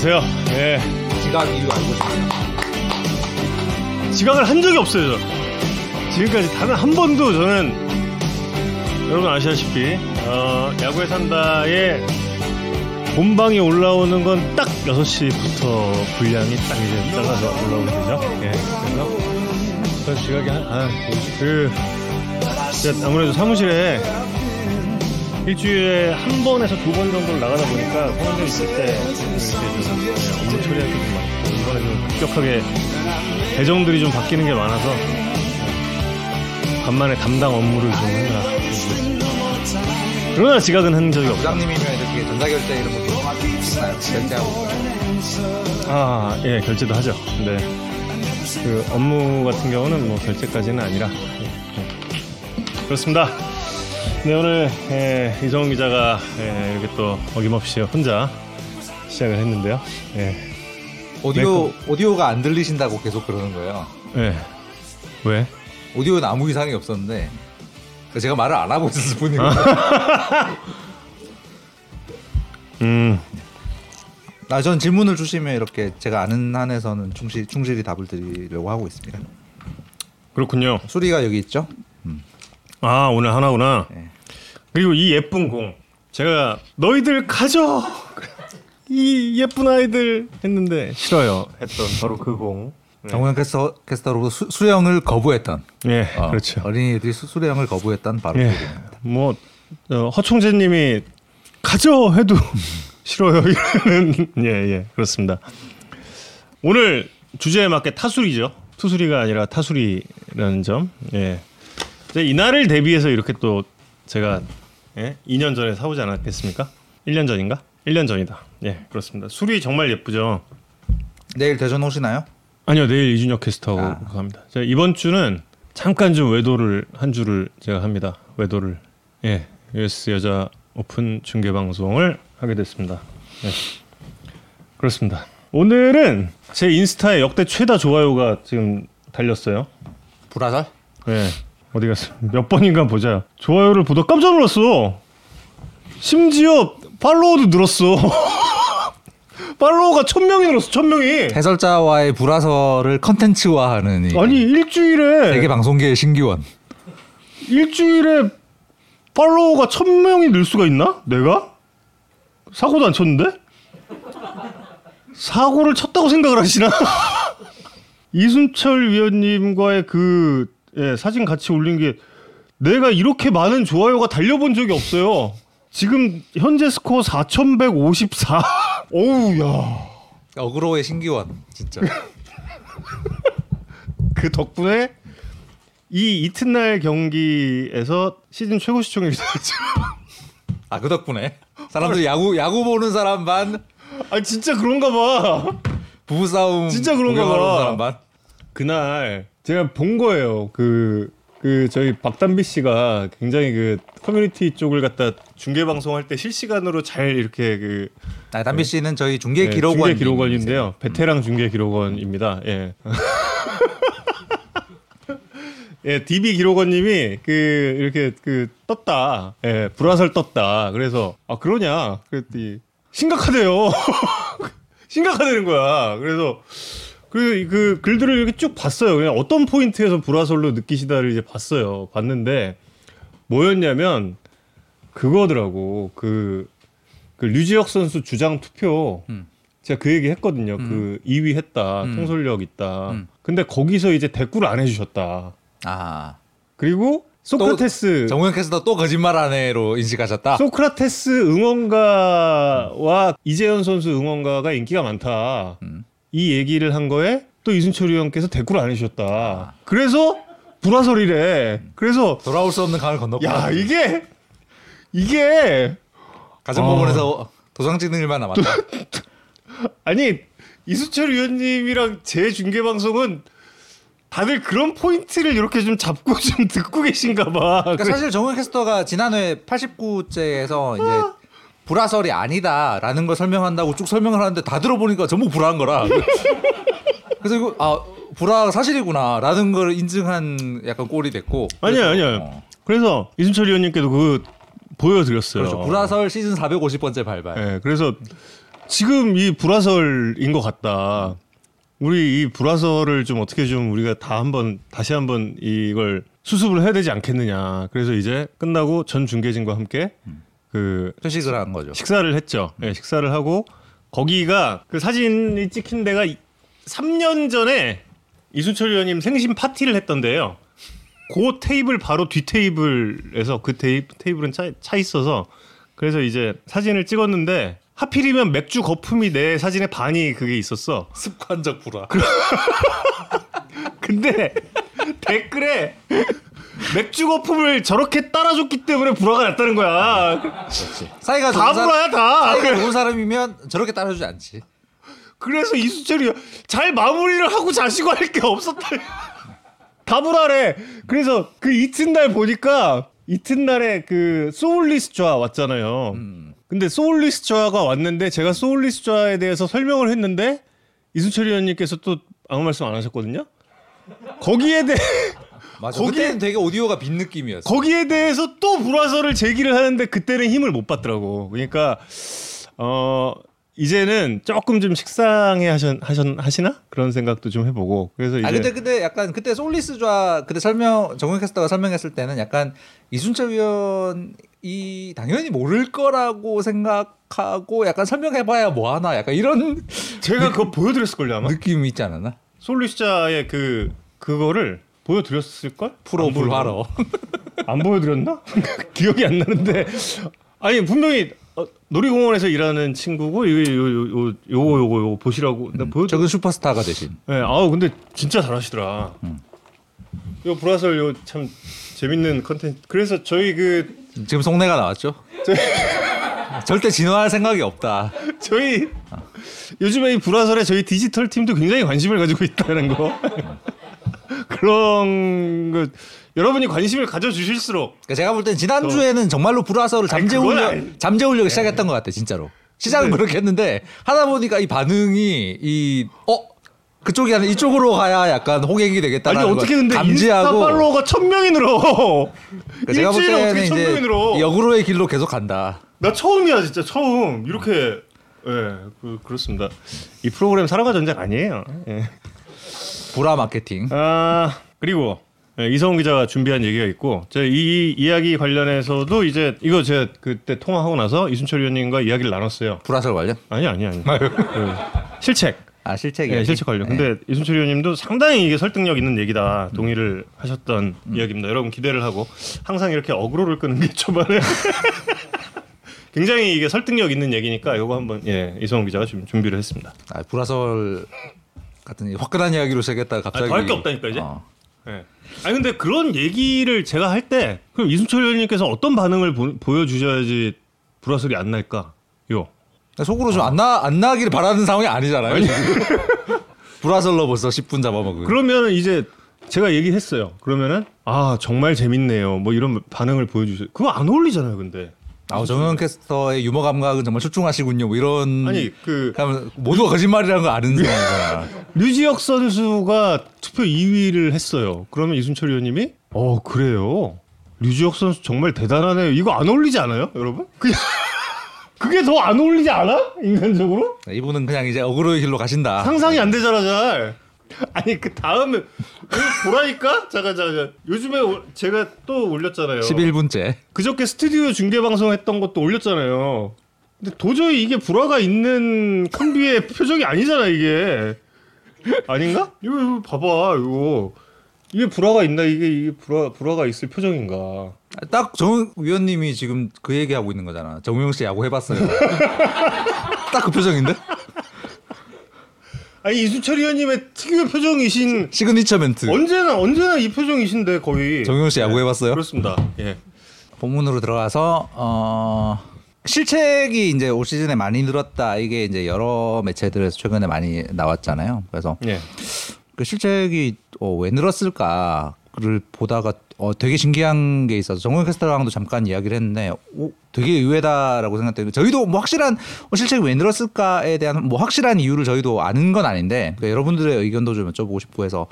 안녕하세요. 예. 지각 이유 알고 싶습니다. 지각을 한 적이 없어요. 저. 지금까지 단 한 번도 저는 여러분 아시다시피 어, 야구에 산다의 본방이 올라오는 건 딱 6시부터 분량이 딱 이제 잘라서 올라오게 되죠. 예. 그래서 전 지각이 한, 아, 그, 진짜 아무래도 사무실에 일주일에 한 번에서 두 번 정도를 나가다 보니까 사람들 있을 때 이렇게 좀 예, 업무 처리할 게좀 많고 이번에 좀 급격하게 배정들이 좀 바뀌는 게 많아서 간만에 담당 업무를 좀 하느라 그러나 지각은 한 적이 없어요. 부장님이면 이렇게 전자결제 이런 것도 있나요? 결제하고. 아, 예, 결제도 하죠. 근데 그 업무 같은 경우는 뭐 결제까지는 아니라 예, 예. 그렇습니다. 네, 오늘 예, 이정훈 기자가 예, 이렇게 또 어김없이 혼자 시작을 했는데요. 예, 오디오, 오디오가 안 들리신다고 계속 그러는 거예요. 예. 왜? 오디오는 아무 이상이 없었는데, 제가 말을 안 하고 있었을 뿐이고. 음, 아, 전 질문을 주시면 이렇게 제가 아는 한에서는 충실, 충실히 답을 드리려고 하고 있습니다. 그렇군요. 수리가 여기 있죠? 아, 오늘 하나구나. 네. 그리고 이 예쁜 공. 제가 너희들 가져. 이 예쁜 아이들 했는데 싫어요. 했던 바로 그 공. 네. 정우영 캐스터, 캐스터로 수, 수령을 거부했던. 예, 어, 그렇죠. 어린이들이 수, 수령을 거부했던 바로 예, 그 공입니다. 뭐 어, 허총재님이 가져 해도 싫어요. 이러는 예, 예, 그렇습니다. 오늘 주제에 맞게 타수리죠. 투수리가 아니라 타수리라는 점. 예. 이날을 대비해서 이렇게 또 제가 예? 2년 전에 사오지 않았겠습니까? 1년 전인가? 1년 전이다. 예, 그렇습니다. 수리 정말 예쁘죠. 내일 대전 오시나요? 아니요, 내일 이준혁 캐스터하고 아. 갑니다. 제가 이번 주는 잠깐 좀 외도를 한 주를 제가 합니다. 외도를 예, US 여자 오픈 중계 방송을 하게 됐습니다. 예. 그렇습니다. 오늘은 제 인스타에 역대 최다 좋아요가 지금 달렸어요. 불화살? 예, 어디 갔어? 몇 번인가 보자. 좋아요를 보다 깜짝 놀랐어. 심지어 팔로워도 늘었어. 팔로워가 천 명이 늘었어. 천 명이. 해설자와의 불화설을 컨텐츠화하는 이 아니 일주일에 세계 방송계의 신기원. 일주일에 팔로워가 천 명이 늘 수가 있나? 내가 사고도 안 쳤는데 사고를 쳤다고 생각을 하시나? 이순철 위원님과의 그 예, 사진 같이 올린 게 내가 이렇게 많은 좋아요가 달려본 적이 없어요. 지금 현재 스코어 4,154. 어우 야. 어그로의 신기원 진짜. 그 덕분에 이 이튿날 경기에서 시즌 최고 시청률이 됐죠. 아 그 덕분에 사람들 야구 야구 보는 사람 반 아 진짜 그런가 봐. 부부 싸움 진짜 그런가 봐. 사람 반. 그날 제가 본 거예요. 그, 그 저희 박담비 씨가 굉장히 그 커뮤니티 쪽을 갖다 중계 방송할 때 실시간으로 잘 이렇게 그 아, 담비 씨는 저희 중계 예, 기록원 중계 기록원인데요. 베테랑 중계 기록원입니다. 예. 예, 담비 기록원님이 그 이렇게 그 떴다. 예, 불화설 떴다. 그래서 아 그러냐? 그랬더니 심각하대요. 심각하다는 거야. 그래서 그, 그 글들을 이렇게 쭉 봤어요. 그냥 어떤 포인트에서 불화설로 느끼시다를 이제 봤어요. 봤는데 뭐였냐면 그거더라고. 그, 그 류지혁 선수 주장 투표 음. 제가 그 얘기 했거든요. 그 2위 했다. 음. 통솔력 있다. 음. 근데 거기서 이제 대꾸를 안 해주셨다. 아 그리고 소크라테스 정우영 캐스터 또 거짓말하네로 인식하셨다. 소크라테스 응원가와 이재현 선수 응원가가 인기가 많다. 음. 이 얘기를 한 거에 또 이순철 의원께서 대꾸를 안 해주셨다. 아. 그래서 불화설이래. 그래서 돌아올 수 없는 강을 건넜구나. 야 이게 이게 가정법원에서 도장 찍는 일만 남았다. 아니 이순철 의원님이랑 제 중계 방송은 다들 그런 포인트를 이렇게 좀 잡고 좀 듣고 계신가 봐. 그러니까 사실 정우영 캐스터가 지난해 89제에서 이제 불화설이 아니다라는 걸 설명한다고 쭉 설명을 하는데 다 들어보니까 전부 불화한 거라. 그래서 이거 아 불화가 사실이구나라는 걸 인증한 약간 꼴이 됐고. 아니야 그래서, 아니야. 어, 그래서 이순철 의원님께도 그 보여드렸어요. 그렇죠. 불화설 시즌 450번째 발발. 예, 그래서 지금 이 불화설인 것 같다. 우리 이 불화설을 좀 어떻게 좀 우리가 다 한번 다시 한번 이걸 수습을 해야 되지 않겠느냐. 그래서 이제 끝나고 전 중계진과 함께 그 표식을 한 거죠. 식사를 했죠. 예, 식사를 하고 거기가 그 사진이 찍힌 데가 3년 전에 이순철 의원님 생신 파티를 했던데요. 그 테이블 바로 뒤 테이블에서 그 테이, 테이블은 차, 차 있어서 그래서 이제 사진을 찍었는데 하필이면 맥주 거품이 내 사진에 반이 그게 있었어. 습관적 불화. 근데 댓글에 맥주 거품을 저렇게 따라줬기 때문에 불화가 났다는 거야. 그렇지. 사이가 다 불화야 다. 사이가 좋은 사람이면 저렇게 따라주지 않지. 그래서 이순철이 잘 마무리를 하고 자시고 할 게 없었다. 다 불화래. 그래서 그 이튿날 보니까 이튿날에 그 소울리스 좌 왔잖아요. 근데 소울리스 좌가 왔는데 제가 소울리스 좌에 대해서 설명을 했는데 이순철 위원님께서 또 아무 말씀 안 하셨거든요. 거기에 대해 맞아. 거기에- 그때는 되게 오디오가 빈 느낌이었어. 거기에 대해서 또 불화설을 제기를 하는데 그때는 힘을 못 받더라고. 그러니까 어 이제는 조금 좀 식상해 하셨, 하셨 하시나 그런 생각도 좀 해보고 그래서 이제 아 근데 근데 약간 그때 솔리스좌 그때 설명 정훈 캐스터가 설명했을 때는 약간 이순철 위원이 당연히 모를 거라고 생각하고 약간 설명해봐야 뭐 하나 약간 이런 제가 그거 보여드렸을 걸요 아마 느낌이 있지 않았나? 솔리스자의 그 그거를 보여드렸을 걸 프로 불화로. 안 보여드렸나 기억이 안 나는데 아니 분명히 어, 놀이공원에서 일하는 친구고 이거 요, 요, 요, 요거 요거 요거 보시라고 내가 보여 적은 슈퍼스타가 되신. 네, 아우 근데 진짜 잘하시더라. 요 불화설 요 참 재밌는 컨텐츠. 그래서 저희 그 지금 속내가 나왔죠? 절대 진화할 생각이 없다. 저희 요즘에 이 불화설에 저희 디지털 팀도 굉장히 관심을 가지고 있다는 거. 그런 거 여러분이 관심을 가져주실수록 그러니까 제가 볼 땐 지난주에는 정말로 불화설을 아니, 잠재우려 그건 아니- 잠재우려고 시작했던 것 같아 진짜로. 시작은 근데- 그렇게 했는데 하다 보니까 이 반응이 이 어 그쪽이 아니라 이쪽으로 가야 약간 호객이 아니 되겠다는 어떻게 근데 인스타 감지하고 팔로워가 천 명이 늘어. 그러니까 제가 볼 일주일에 때는 어떻게 천 명이 이제 늘어. 이 역으로의 길로 계속 간다. 나 처음이야 진짜 처음 이렇게 예 그, 그렇습니다. 이 프로그램 사랑과 전쟁 아니에요. 예. 불화 마케팅. 아 그리고 예, 이성훈 기자가 준비한 얘기가 있고 제가 이 이야기 관련해서도 이제 이거 제가 그때 통화하고 나서 이순철 의원님과 이야기를 나눴어요. 불화설 관련? 아니 아니 아니. 그 실책. 아 실책이. 예, 실책 관련. 근데 이순철 의원님도 상당히 이게 설득력 있는 얘기다 동의를 하셨던 이야기입니다. 여러분 기대를 하고 항상 이렇게 어그로를 끄는 게 초반에 굉장히 이게 설득력 있는 얘기니까 이거 한번 예 이성훈 기자가 지금 준비를 했습니다. 아, 불화설 같은 화끈한 이야기로 시작했다가 갑자기 더할 게 없다니까, 이제? 어. 예. 아니 근데 그런 얘기를 제가 할 때 그럼 이순철 의원님께서 어떤 반응을 보, 여주셔야지 불화설이 안 날까? 요. 속으로 좀 안 나안 나기를 바라는 상황이 아니잖아요. 지금. 불화설로 벌써 10분 잡아먹은. 그러면 이제 제가 얘기했어요. 그러면은 아 정말 재밌네요. 뭐 이런 반응을 보여주세요. 그거 안 어울리잖아요, 근데. 아, 정영 캐스터의 유머 감각은 정말 출중하시군요. 뭐 이런 아니 그 모두가 거짓말이라는 걸 아는 상황이잖아. 류지혁 선수가 투표 2위를 했어요. 그러면 이순철 의원님이 어 그래요. 류지혁 선수 정말 대단하네요. 이거 안 어울리지 않아요, 여러분? 그냥 그게 더 안 어울리지 않아? 인간적으로? 이분은 그냥 이제 어그로의 길로 가신다. 상상이 안 되잖아, 잘. 아니 그 다음에 이거 보라니까? 잠깐 잠깐. 요즘에 오- 제가 또 올렸잖아요. 11분째. 그저께 스튜디오 중계 방송 했던 것도 올렸잖아요. 근데 도저히 이게 불화가 있는 콤비의 표정이 아니잖아 이게. 아닌가? 이거, 이거 봐봐 이거 이게 불화가 있나 이게 이게 불화 불화가 있을 표정인가? 딱 정 위원님이 지금 그 얘기하고 있는 거잖아. 정우영 씨 야구 해봤어요. 딱 그 표정인데? 아니 이순철 위원님의 특유의 표정이신 시그니처 멘트. 언제나 언제나 이 표정이신데 거의. 정우영 씨 야구 네, 해봤어요? 그렇습니다. 예. 본문으로 들어가서 어 실책이 이제 올 시즌에 많이 늘었다. 이게 이제 여러 매체들에서 최근에 많이 나왔잖아요. 그래서 예. 그 실책이 어, 왜 늘었을까 를 보다가 어, 되게 신기한 게 있어서 정훈 캐스터랑도 잠깐 이야기를 했는데 오, 되게 의외다라고 생각되고 저희도 뭐 확실한 어, 실책이 왜 늘었을까에 대한 뭐 확실한 이유를 저희도 아는 건 아닌데 그러니까 여러분들의 의견도 좀 여쭤보고 싶고 해서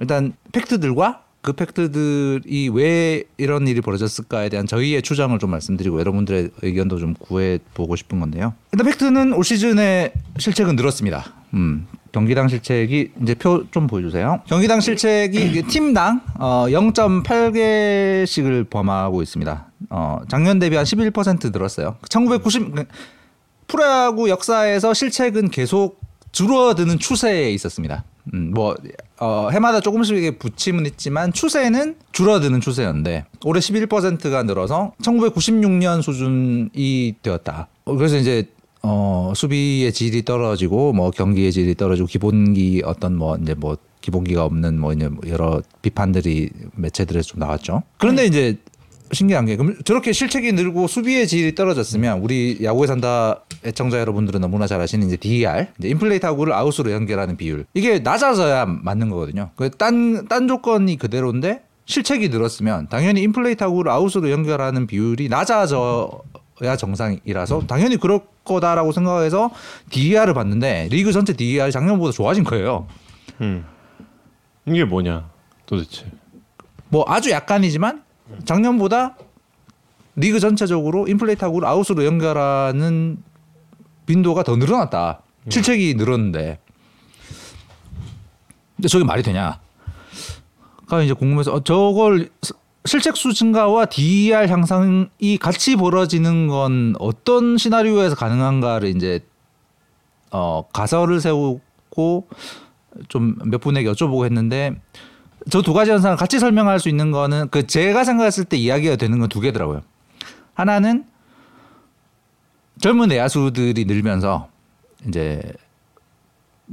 일단 팩트들과 그 팩트들이 왜 이런 일이 벌어졌을까에 대한 저희의 추정을 좀 말씀드리고 여러분들의 의견도 좀 구해 보고 싶은 건데요. 일단 팩트는 올 시즌에 실책은 늘었습니다. 음, 경기당 실책이 이제 표 좀 보여주세요. 경기당 실책이 팀당 어, 0.8개씩을 범하고 있습니다. 어, 작년 대비 한 11% 늘었어요. 1990 프로야구 역사에서 실책은 계속 줄어드는 추세에 있었습니다. 음, 뭐 어, 해마다 조금씩 붙임은 있지만 추세는 줄어드는 추세였는데 올해 11%가 늘어서 1996년 수준이 되었다. 어, 그래서 이제 어, 수비의 질이 떨어지고 뭐 경기의 질이 떨어지고 기본기 어떤 뭐 이제 뭐 기본기가 없는 뭐 이제 여러 비판들이 매체들에서 좀 나왔죠. 그런데 이제 신기한 게 그럼 저렇게 실책이 늘고 수비의 질이 떨어졌으면 우리 야구에 산다 애청자 여러분들은 너무나 잘 아시는 이제 DER 이제 인플레이 타구를 아웃으로 연결하는 비율 이게 낮아져야 맞는 거거든요. 딴딴 딴 조건이 그대로인데 실책이 늘었으면 당연히 인플레이 타구를 아웃으로 연결하는 비율이 낮아져 야 정상이라서 당연히 그럴 거다라고 생각해서 DER을 봤는데 리그 전체 DER 작년보다 좋아진 거예요. 음. 이게 뭐냐 도대체? 뭐 아주 약간이지만 작년보다 리그 전체적으로 인플레이 타구를 아웃으로 연결하는 빈도가 더 늘어났다. 실책이 늘었는데. 근데 저게 말이 되냐? 가 이제 궁금해서 어, 저걸 실책 수 증가와 DER 향상이 같이 벌어지는 건 어떤 시나리오에서 가능한가를 이제 어 가설을 세우고 좀 몇 분에게 여쭤보고 했는데 저 두 가지 현상을 같이 설명할 수 있는 거는 그 제가 생각했을 때 이야기가 되는 건 두 개더라고요. 하나는 젊은 내야수들이 늘면서 이제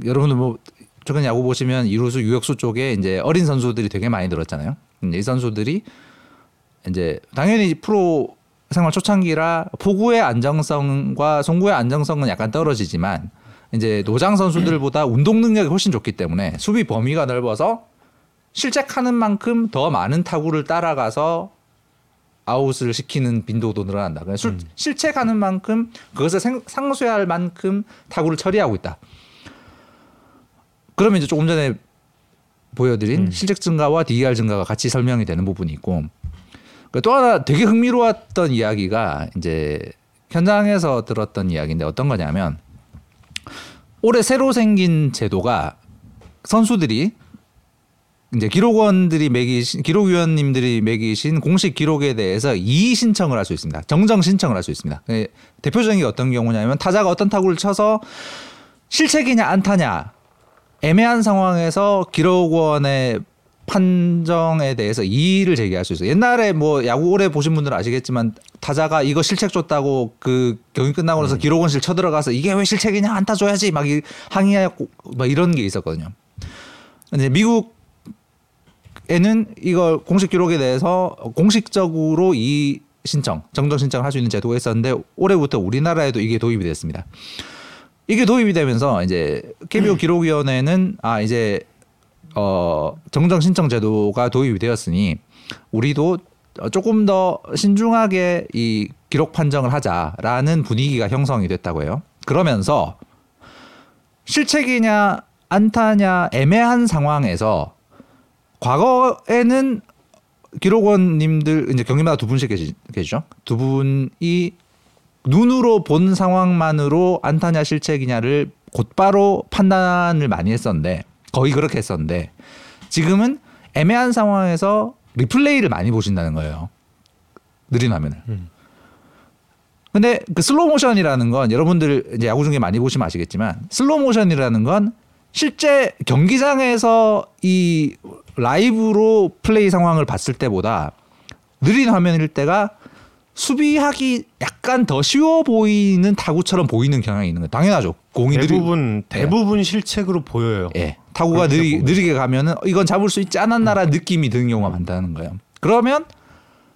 여러분들 뭐 최근 야구 보시면 이루수 유격수 쪽에 이제 어린 선수들이 되게 많이 늘었잖아요. 이 선수들이 이제 당연히 프로 생활 초창기라 포구의 안정성과 송구의 안정성은 약간 떨어지지만 이제 노장 선수들보다 운동 능력이 훨씬 좋기 때문에 수비 범위가 넓어서 실책하는 만큼 더 많은 타구를 따라가서 아웃을 시키는 빈도도 늘어난다. 그러니까 술, 실책하는 만큼 그것을 생, 상쇄할 만큼 타구를 처리하고 있다. 그러면 이제 조금 전에 보여드린 실책 증가와 DER 증가가 같이 설명이 되는 부분이 있고 그 또 하나 되게 흥미로웠던 이야기가 이제 현장에서 들었던 이야기인데 어떤 거냐면 올해 새로 생긴 제도가 선수들이 이제 기록원들이 매기신 기록위원님들이 매기신 공식 기록에 대해서 이의 신청을 할 수 있습니다. 정정 신청을 할 수 있습니다. 예, 대표적인 게 어떤 경우냐면 타자가 어떤 타구를 쳐서 실책이냐 안타냐 애매한 상황에서 기록원의 판정에 대해서 이의를 제기할 수 있어요. 옛날에 뭐 야구 오래 보신 분들은 아시겠지만 타자가 이거 실책 줬다고 그 경기 끝나고 나서 기록원실 쳐들어가서 이게 왜 실책이냐 안타 줘야지 막 이- 항의하고 막 이런 게 있었거든요. 근데 미국에는 이걸 공식 기록에 대해서 공식적으로 이 신청, 정정 신청을 할 수 있는 제도가 있었는데 올해부터 우리나라에도 이게 도입이 됐습니다. 이게 도입이 되면서 이제 KBO 기록위원회는 아 이제 어 정정 신청 제도가 도입이 되었으니 우리도 조금 더 신중하게 이 기록 판정을 하자라는 분위기가 형성이 됐다고 해요. 그러면서 실책이냐 안타냐 애매한 상황에서 과거에는 기록원님들 이제 경기마다 두 분씩 계시, 계시죠. 두 분이 눈으로 본 상황만으로 안타냐 실책이냐를 곧바로 판단을 많이 했었는데 거의 그렇게 했었는데 지금은 애매한 상황에서 replay를 많이 보신다는 거예요. 느린 화면을. 근데 그 슬로우 모션이라는 건 여러분들 이제 야구 중에 많이 보시면 아시겠지만 슬로우 모션이라는 건 실제 경기장에서 이 라이브로 플레이 상황을 봤을 때보다 느린 화면일 때가 수비하기 약간 더 쉬워 보이는 타구처럼 보이는 경향이 있는 거예요. 당연하죠. 공이 느리 대부분 대부분 실책으로 보여요. 예. 타구가 느리. 느리게 가면은 이건 잡을 수 있지 않았나라는 느낌이 드는 경우가 많다는 거예요. 그러면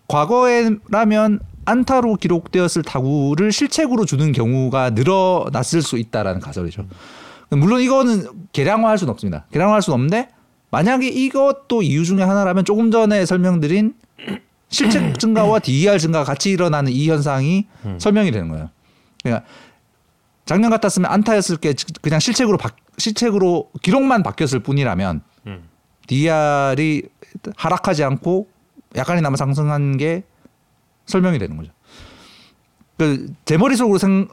과거에라면 안타로 기록되었을 타구를 실책으로 주는 경우가 늘어났을 수 있다라는 가설이죠. 물론 이거는 계량화할 수는 없습니다. 계량화할 수는 없는데 만약에 이것도 이유 중에 하나라면 조금 전에 설명드린 실책 증가와 DER 증가가 같이 일어나는 이 현상이 설명이 되는 거예요. 그러니까 작년 같았으면 안타였을 게 그냥 실책으로 바, 실책으로 기록만 바뀌었을 뿐이라면 음. DR이 하락하지 않고 약간이나마 상승한 게 설명이 되는 거죠. 그제 머릿속으로 생,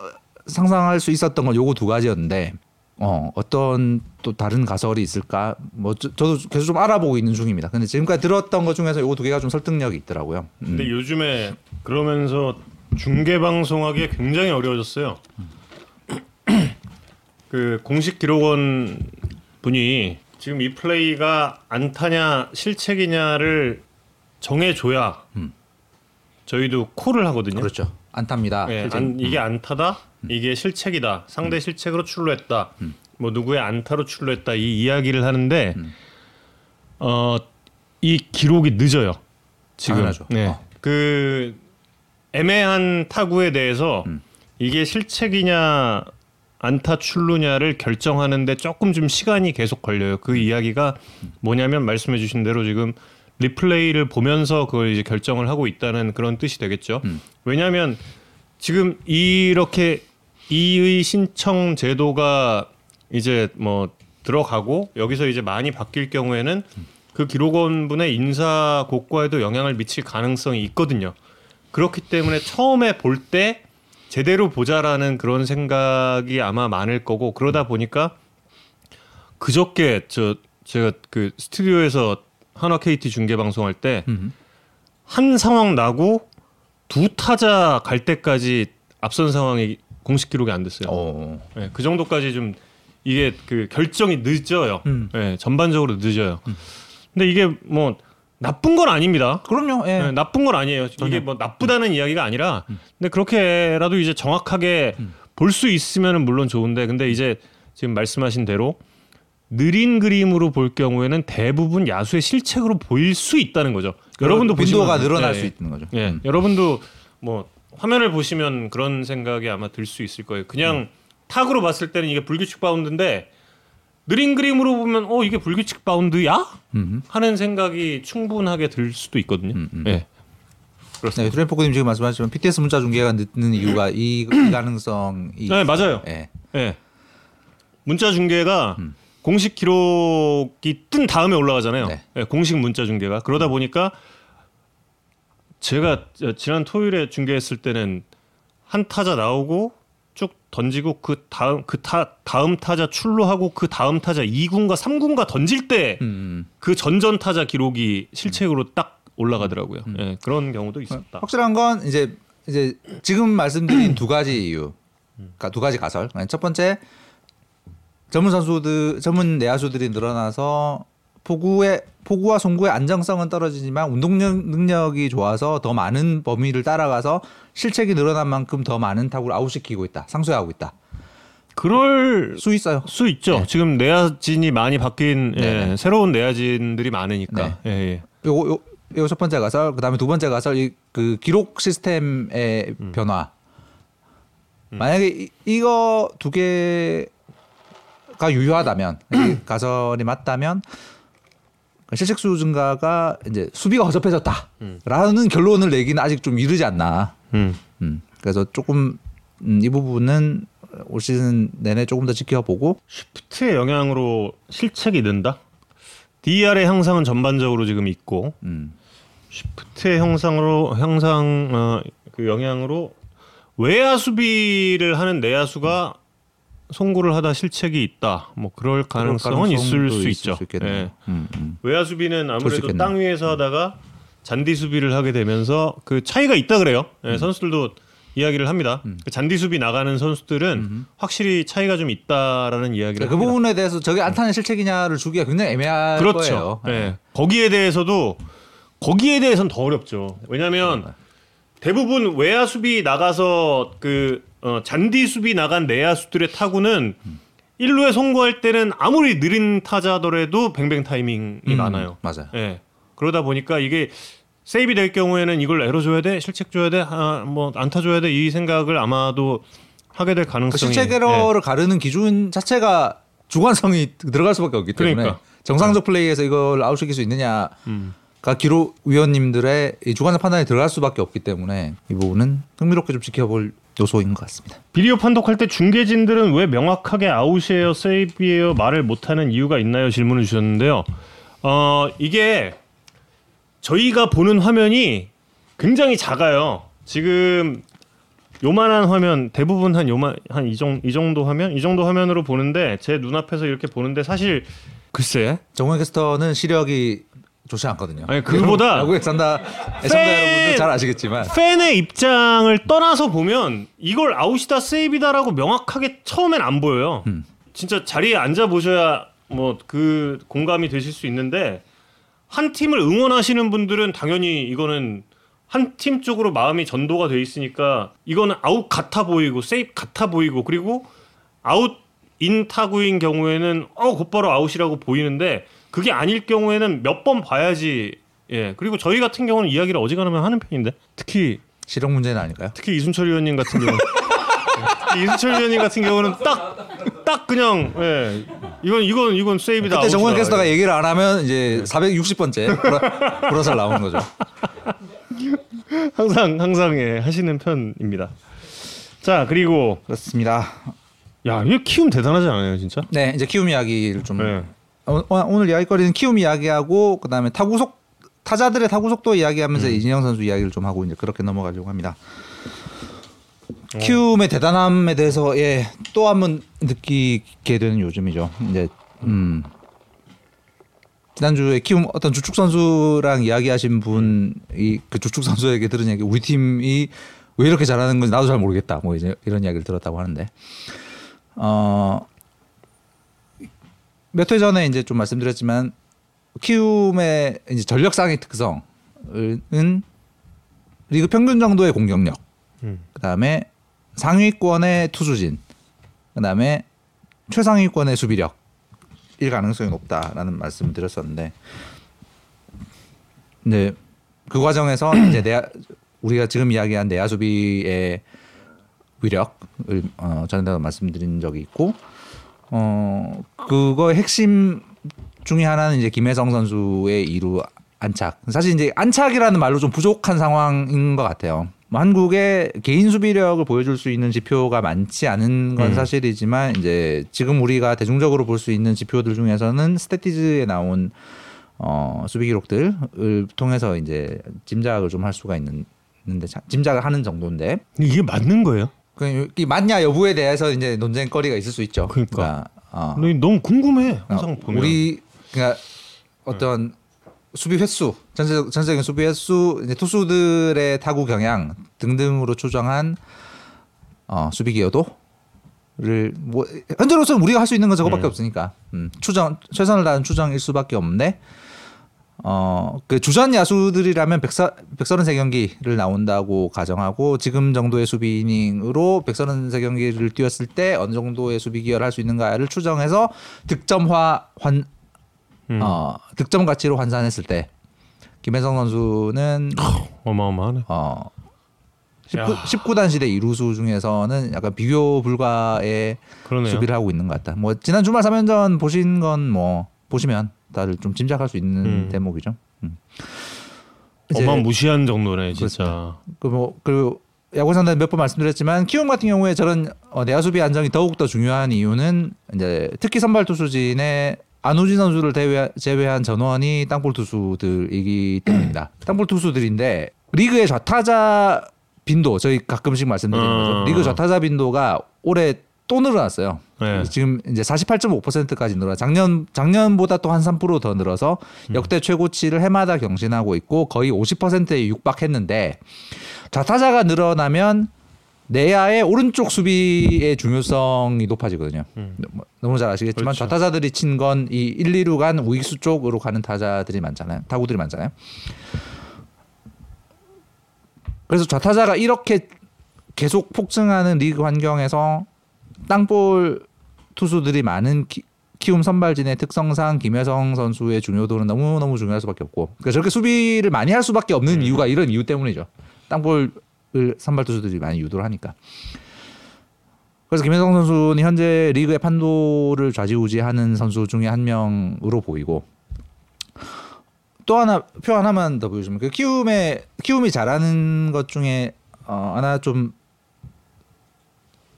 상상할 수 있었던 건 요거 두 가지였는데 어, 어떤 또 다른 가설이 있을까? 뭐 저, 도 계속 좀 알아보고 있는 중입니다. 근데 지금까지 들었던 것 중에서 요거 두 개가 좀 설득력이 있더라고요. 음. 근데 요즘에 그러면서 중계 방송하기 굉장히 어려워졌어요. 그 공식 기록원 분이 지금 이 플레이가 안타냐 실책이냐를 정해줘야 저희도 콜을 하거든요. 그렇죠. 안타입니다. 예, 실제. 안- 이게 안타다, 이게 실책이다, 상대 실책으로 출루했다, 뭐 누구의 안타로 출루했다 이 이야기를 하는데 어, 이 기록이 늦어요. 지금 당연하죠. 네. 어. 그 애매한 타구에 대해서 이게 실책이냐 안타 출루냐를 결정하는데 조금 좀 시간이 계속 걸려요. 그 이야기가 뭐냐면 말씀해 주신 대로 지금 리플레이를 보면서 그걸 이제 결정을 하고 있다는 그런 뜻이 되겠죠. 왜냐하면 지금 이렇게 이의 신청 제도가 이제 뭐 들어가고 여기서 이제 많이 바뀔 경우에는 그 기록원분의 인사 고과에도 영향을 미칠 가능성이 있거든요. 그렇기 때문에 처음에 볼 때 제대로 보자라는 그런 생각이 아마 많을 거고 그러다 보니까 그저께 저 제가 그 스튜디오에서 한화 KT 중계 방송할 때한 음. 상황 나고 두 타자 갈 때까지 앞선 상황이 공식 기록이 안 됐어요. 어. 예, 그 정도까지 좀 이게 그 결정이 늦어요. 음. 예, 전반적으로 늦어요. 근데 이게 뭐 나쁜 건 아닙니다. 그럼요. 예. 예, 나쁜 건 아니에요. 이게 뭐 나쁘다는 이야기가 아니라 근데 그렇게라도 이제 정확하게 볼수 있으면 물론 좋은데 근데 이제 지금 말씀하신 대로 느린 그림으로 볼 경우에는 대부분 야수의 실책으로 보일 수 있다는 거죠. 여러분도 보시면- 늘어날 예, 수 있는 거죠. 예, 음. 여러분도 뭐 화면을 보시면 그런 생각이 아마 들 수 있을 거예요. 그냥 음. 탁으로 봤을 때는 이게 불규칙 바운드인데 느린 그림으로 보면 어 이게 불규칙 바운드야? 음. 하는 생각이 충분하게 들 수도 있거든요. 음, 음. 예. 네, 트램포크님 지금 말씀하셨지만 PTS 문자 중계가 늦는 이유가 이, 이 가능성이 네, 맞아요. 예. 예. 문자 중계가 음. 공식 기록이 뜬 다음에 올라가잖아요. 네. 예, 공식 문자 중계가 그러다 보니까 제가 지난 토요일에 중계했을 때는 한 타자 나오고 쭉 던지고 그 다음 그 타, 다음 타자 출루하고 그 다음 타자 2군과 3군과 던질 때그 음. 전전 타자 기록이 실책으로 딱 올라가더라고요. 음. 예, 그런 경우도 있었다. 확실한 건 이제 이제 지금 말씀드린 두 가지 이유, 그러니까 두 가지 가설. 첫 번째 전문 선수들, 전문 내야수들이 늘어나서 포구의 포구와 송구의 안정성은 떨어지지만 운동 능- 능력이 좋아서 더 많은 범위를 따라가서 실책이 늘어난 만큼 더 많은 타구를 아웃시키고 있다, 상쇄하고 있다. 그럴 수 있어요. 수 있죠. 네. 지금 내야진이 많이 바뀐 예, 네네. 새로운 내야진들이 많으니까. 예, 예. 요거 요, 요거 첫 번째 가설, 그다음에 두 번째 가설 이 그 기록 시스템의 음. 변화. 만약에 이, 이거 두 개가 유효하다면 이 가설이 맞다면 실책수 증가가 이제 수비가 허접해졌다라는 결론을 내기는 아직 좀 이르지 않나. 음. 음. 그래서 조금 음, 이 부분은 올 시즌 내내 조금 더 지켜보고 슈프트의 영향으로 실책이 는다. DR의 향상은 전반적으로 지금 있고 음. 슈프트의 형상으로 향상 어, 그 영향으로 외야 수비를 하는 내야수가 송구를 하다 실책이 있다. 뭐 그럴 가능성은 있을 수 있죠. 있겠네요. 예. 음, 음. 외야 수비는 수 아무래도. 땅 위에서 하다가 잔디 수비를 하게 되면서 그 차이가 있다 그래요. 예, 음. 선수들도 이야기를 합니다. 그 잔디 수비 나가는 선수들은 확실히 차이가 좀 있다라는 이야기를 그 합니다. 부분에 대해서 저게 안타는 실책이냐를 주기가 굉장히 애매할 그렇죠. 거예요. 예. 거기에 대해서도 거기에 대해서는 더 어렵죠. 왜냐하면 대부분 외야 수비 나가서 그 어, 잔디 수비 나간 내야수들의 타구는 일루에 송구할 때는 아무리 느린 타자더라도 뱅뱅 타이밍이 음, 많아요. 맞아요. 예. 그러다 보니까 이게 세이브 될 경우에는 이걸 에러 줘야 돼, 실책 줘야 돼, 아, 뭐 안타 줘야 돼 이 생각을 아마도 하게 될그 가능성이 실책 예. 에러를 가르는 기준 자체가 주관성이 들어갈 수밖에 없기 때문에 그러니까. 정상적 플레이에서 이걸 아웃시킬 수 있느냐가 음. 기록 위원님들의 이 주관적 판단이 들어갈 수밖에 없기 때문에 이 부분은 흥미롭게 좀 지켜볼 요소인 것 같습니다. 비디오 판독할 때 중계진들은 왜 명확하게 아웃이에요, 세이브예요 말을 못하는 이유가 있나요? 질문을 주셨는데요. 어 이게 저희가 보는 화면이 굉장히 작아요. 지금 요만한 화면 대부분 한 요만 한이 정도 이 정도 화면 이 정도 화면으로 보는데 제 눈앞에서 이렇게 보는데 사실 글쎄 정우영 캐스터는 시력이 좋지 않거든요. 아니, 그거보다 야구에 산다 애청자 팬- 여러분들 잘 아시겠지만 팬의 입장을 떠나서 보면 이걸 아웃이다 세이비다라고 명확하게 처음엔 안 보여요. 음. 진짜 자리에 앉아 보셔야 뭐 그 공감이 되실 수 있는데 한 팀을 응원하시는 분들은 당연히 이거는 한 팀 쪽으로 마음이 전도가 돼 있으니까 이거는 아웃 같아 보이고 세이브 같아 보이고 그리고 아웃 인 타구인 경우에는 어 곧바로 아웃이라고 보이는데 그게 아닐 경우에는 몇 번 봐야지 예 그리고 저희 같은 경우는 이야기를 어지간하면 하는 편인데 특히 시력 문제는 아닐까요? 특히 이순철 위원님 같은 경우 는 이순철 위원님 같은 경우는 딱 딱 그냥 예 이건 이건 이건 세이브다 그때 아웃이다. 캐스터가 얘기를 안 하면 이제 460번째 불화, 불화설 나오는 거죠. 항상 항상 예 하시는 편입니다. 자 그리고 그렇습니다. 야 이거 키움 대단하지 않아요 진짜? 네, 이제 키움 이야기를 좀 네. 어, 오늘 이야기거리는 키움 이야기하고 그다음에 타구 속 타자들의 타구 속도 음. 이야기하면서 이진영 선수 이야기를 좀 하고 이제 그렇게 넘어가려고 합니다. 어. 키움의 대단함에 대해서 예, 또 한 번 느끼게 되는 요즘이죠. 이제 음. 지난주에 키움 어떤 주축 선수랑 이야기하신 분이 그 주축 선수에게 들은 얘기 우리 팀이 왜 이렇게 잘하는 건지 나도 잘 모르겠다. 뭐 이제 이런 이야기를 들었다고 하는데 어 몇 회 전에 이제 좀 말씀드렸지만 키움의 이제 전력상의 특성은 리그 평균 정도의 공격력, 음. 그다음에 상위권의 투수진, 그다음에 최상위권의 수비력일 가능성이 높다라는 말씀을 드렸었는데, 근데 그 과정에서 이제 내야 우리가 지금 이야기한 내야 수비의 위력을 어, 전에도 말씀드린 적이 있고, 어 그거의 핵심 중에 하나는 이제 김혜성 선수의 이루 안착. 사실 이제 안착이라는 말로 좀 부족한 상황인 것 같아요. 뭐 한국의 개인 수비력을 보여줄 수 있는 지표가 많지 않은 건 음. 사실이지만 이제 지금 우리가 대중적으로 볼 수 있는 지표들 중에서는 스태티즈에 나온 어, 수비 기록들을 통해서 이제 짐작을 좀 할 수가 있는 자- 짐작을 하는 정도인데 이게 맞는 거예요? 그이 맞냐 여부에 대해서 이제 논쟁거리가 있을 수 있죠. 그러니까. 어. 너- 너무 궁금해 항상 어, 보면 우리 그러니까 어떤 수비 횟수 전체 전체적인 수비 횟수 이제 투수들의 타구 경향 등등으로 추정한 어, 수비 기여도 를 뭐 현재로서는 우리가 할 수 있는 건 저거밖에 음. 없으니까 음, 추정 최선을 다한 추정일 수밖에 없는데 어 그 주전 야수들이라면 133경기를 나온다고 가정하고 지금 정도의 수비 이닝으로 133경기를 뛰었을 때 어느 정도의 수비 기여를 할 수 있는가를 추정해서 득점화 환 음. 어, 득점 가치로 환산했을 때 김혜성 선수는 어마어마하네. 어 19, 야. 19단 시대 이루수 중에서는 약간 비교 불가의 그러네요. 수비를 하고 있는 것 같다. 뭐 지난 주말 3연전 보신 건 뭐 보시면 다들 좀 짐작할 수 있는 음. 대목이죠. 음. 이제 어마 무시한 정도네 진짜. 그뭐 그리고 야구 상대 몇번 말씀드렸지만 키움 같은 경우에 저런 어, 내야 수비 안정이 더욱 더 중요한 이유는 이제 특히 선발 투수진의 안우진 선수를 대외, 제외한 전원이 땅볼 투수들이기 때문입니다. 땅볼 투수들인데 리그의 좌타자 빈도 저희 가끔씩 말씀드리는 어. 거죠. 리그 좌타자 빈도가 올해 또 늘어났어요. 네. 지금 이제 48.5%까지 늘어. 작년 작년보다 또 한 3%더 늘어서 역대 최고치를 해마다 경신하고 있고 거의 50%에 육박했는데 좌타자가 늘어나면 내야의 오른쪽 수비의 중요성이 높아지거든요. 음. 뭐, 너무 잘 아시겠지만 그렇죠. 좌타자들이 친 건 이 1, 2루 간 우익수 쪽으로 가는 타자들이 많잖아요. 타구들이 많잖아요. 그래서 좌타자가 이렇게 계속 폭증하는 리그 환경에서 땅볼 투수들이 많은 키, 키움 선발진의 특성상 김혜성 선수의 중요도는 너무 너무 중요할 수밖에 없고 그러니까 저렇게 수비를 많이 할 수밖에 없는 이유가 이런 이유 때문이죠. 땅볼을 선발 투수들이 많이 유도를 하니까. 그래서 김혜성 선수는 현재 리그의 판도를 좌지우지하는 선수 중에 한 명으로 보이고 또 하나 표 하나만 더 보여주면 그 키움의 키움이 잘하는 것 중에 어, 하나 좀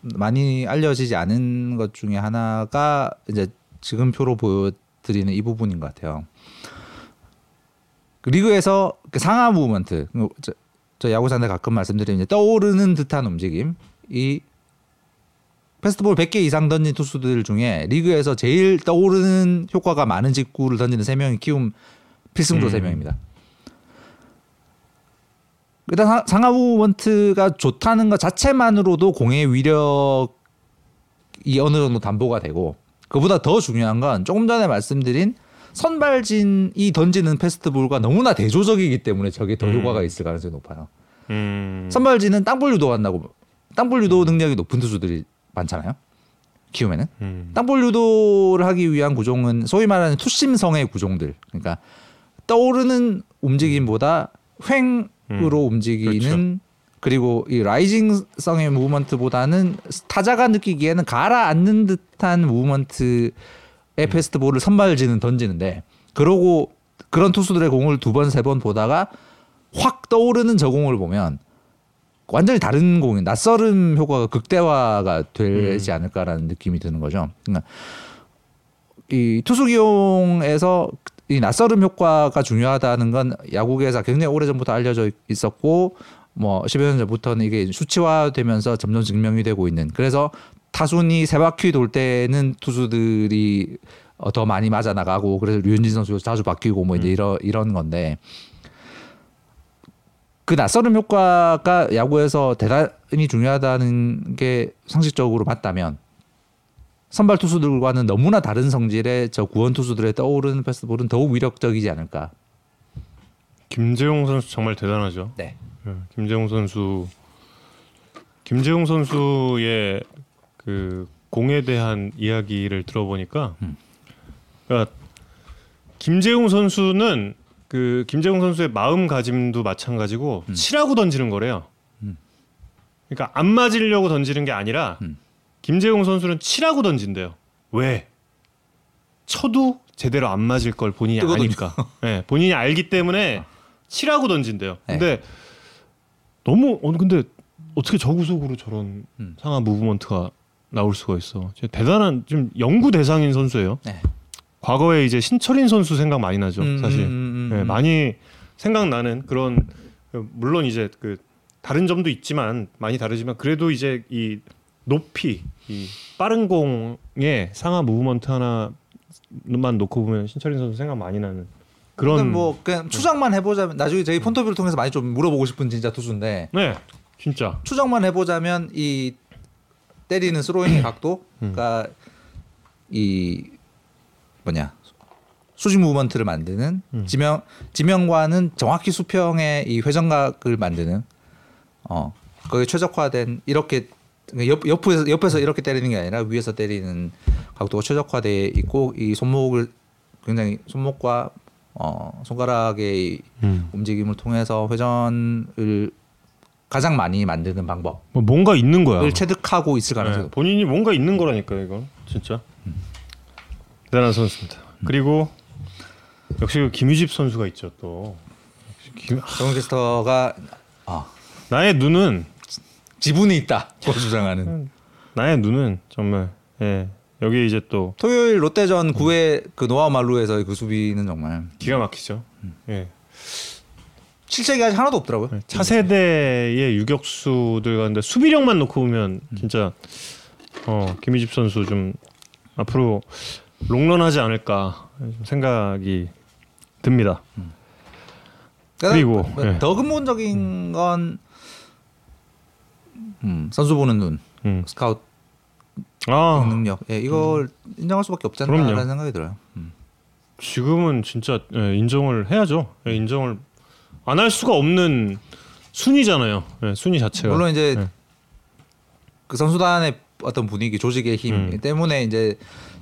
많이 알려지지 않은 것 중에 하나가 이제 지금 표로 보여드리는 이 부분인 것 같아요. 그 리그에서 그 상하 무브먼트 그 저, 저 야구산에 가끔 말씀드리는 이제 떠오르는 듯한 움직임 이 패스트볼 100개 이상 던진 투수들 중에 리그에서 제일 떠오르는 효과가 많은 직구를 던지는 세 명이 키움 필승조 세 음. 명입니다. 일단 상- 상하 무브먼트가 좋다는 것 자체만으로도 공의 위력이 어느 정도 담보가 되고 그보다 더 중요한 건 조금 전에 말씀드린 선발진이 던지는 패스트볼과 너무나 대조적이기 때문에 저게 더 음. 효과가 있을 가능성이 높아요. 음. 선발진은 땅볼 유도한다고 땅볼 유도 능력이 높은 투수들이 많잖아요. 키움에는 음. 땅볼 유도를 하기 위한 구종은 소위 말하는 투심성의 구종들. 그러니까 떠오르는 움직임보다 횡 으로 움직이는 그렇죠. 그리고이 라이징성의 무브먼트보다는 타자가 느끼기에는 가라앉는 듯한 무브먼트의 패스트볼을 선발진은 던지는데 그러고 그런 투수들의 공을 두 번 세번 보다가 확 떠오르는 저 공을 보면 완전히 다른 공이 낯설음 효과가 극대화가 되지 않을까라는 느낌이 드는 거죠. 그러니까 이 투수 기용에서 이 낯설음 효과가 중요하다는 건 야구계에서 굉장히 오래 전부터 알려져 있었고 뭐 10여 년 전부터는 이게 수치화되면서 점점 증명이 되고 있는. 그래서 타순이 세 바퀴 돌 때는 투수들이 어, 더 많이 맞아 나가고 그래서 류현진 선수가 자주 바뀌고 뭐 이제 이런 이런 건데 그 낯설음 효과가 야구에서 대단히 중요하다는 게 상식적으로 맞다면 선발 투수들과는 너무나 다른 성질의 저 구원 투수들의 떠오르는 패스볼은 더욱 위력적이지 않을까. 김재용 선수 정말 대단하죠. 네. 예, 김재용 선수 김재용 선수의 그 공에 대한 이야기를 들어보니까 음. 그러니까 김재용 선수는 그 김재용 선수의 마음가짐도 마찬가지고 음. 치라고 던지는 거래요. 음. 그러니까 안 맞으려고 던지는 게 아니라 음. 김재용 선수는 치라고 던진대요. 왜? 쳐도 제대로 안 맞을 걸 본인이. 아니까. 예, 본인이 알기 때문에 치라고 던진대요. 네. 근데 너무 어 근데 어떻게 저 구속으로 저런 음. 상하 무브먼트가 나올 수가 있어. 대단한 좀 연구 대상인 선수예요. 네. 과거에 이제 신철인 선수 생각 많이 나죠. 음, 사실 음, 음, 예, 음. 많이 생각나는 그런 물론 이제 그 다른 점도 있지만 많이 다르지만 그래도 이제 이 높이 이 빠른 공에 상하 무브먼트 하나만 놓고 보면 신철인 선수 생각 많이 나는 그런 뭐 그냥 추정만 해보자면 나중에 저희 폰터뷰를 통해서 많이 좀 물어보고 싶은 진짜 투수인데 네 진짜. 추정만 해보자면 이 때리는 스로잉의 각도가 이 뭐냐 수직 무브먼트를 만드는 음. 지명 지명과는 정확히 수평의 이 회전각을 만드는 어 거기에 최적화된 이렇게 옆 옆에서 옆에서 이렇게 때리는 게 아니라 위에서 때리는 각도가 최적화돼 있고 이 손목을 굉장히 손목과 어 손가락의 음. 움직임을 통해서 회전을 가장 많이 만드는 방법을 뭐 뭔가 있는 거야. 체득하고 있을 가능성이 네. 본인이 뭔가 있는 거라니까 이건 진짜 대단한 선수입니다. 그리고 역시 그 김유집 선수가 있죠 또. 역시 김- 정훈 캐스터가 아, 나의 눈은 지분이 있다고 주장하는. 나의 눈은 정말 예 여기 이제 또 토요일 롯데전 9회 그 노아 말루에서의 그 수비는 정말. 기가 막히죠. 예. 실책이 아직 하나도 없더라고요. 네, 차세대의 유격수들 가운데 수비력만 놓고 보면 진짜 어 김유집 선수 좀 앞으로 롱런하지 않을까 좀 생각이 듭니다. 그리고, 뭐 예. 더 근본적인 건 음, 선수 보는 눈, 음. 스카우트 아 능력, 예, 이걸 인정할 수밖에 그럼요. 생각이 들어요. 음. 지금은 진짜 예, 인정을 해야죠. 예, 인정을 안 할 수가 없는 순위잖아요. 예, 순위 자체가. 물론 이제 네. 그 선수단의 어떤 분위기, 조직의 힘 음. 때문에 이제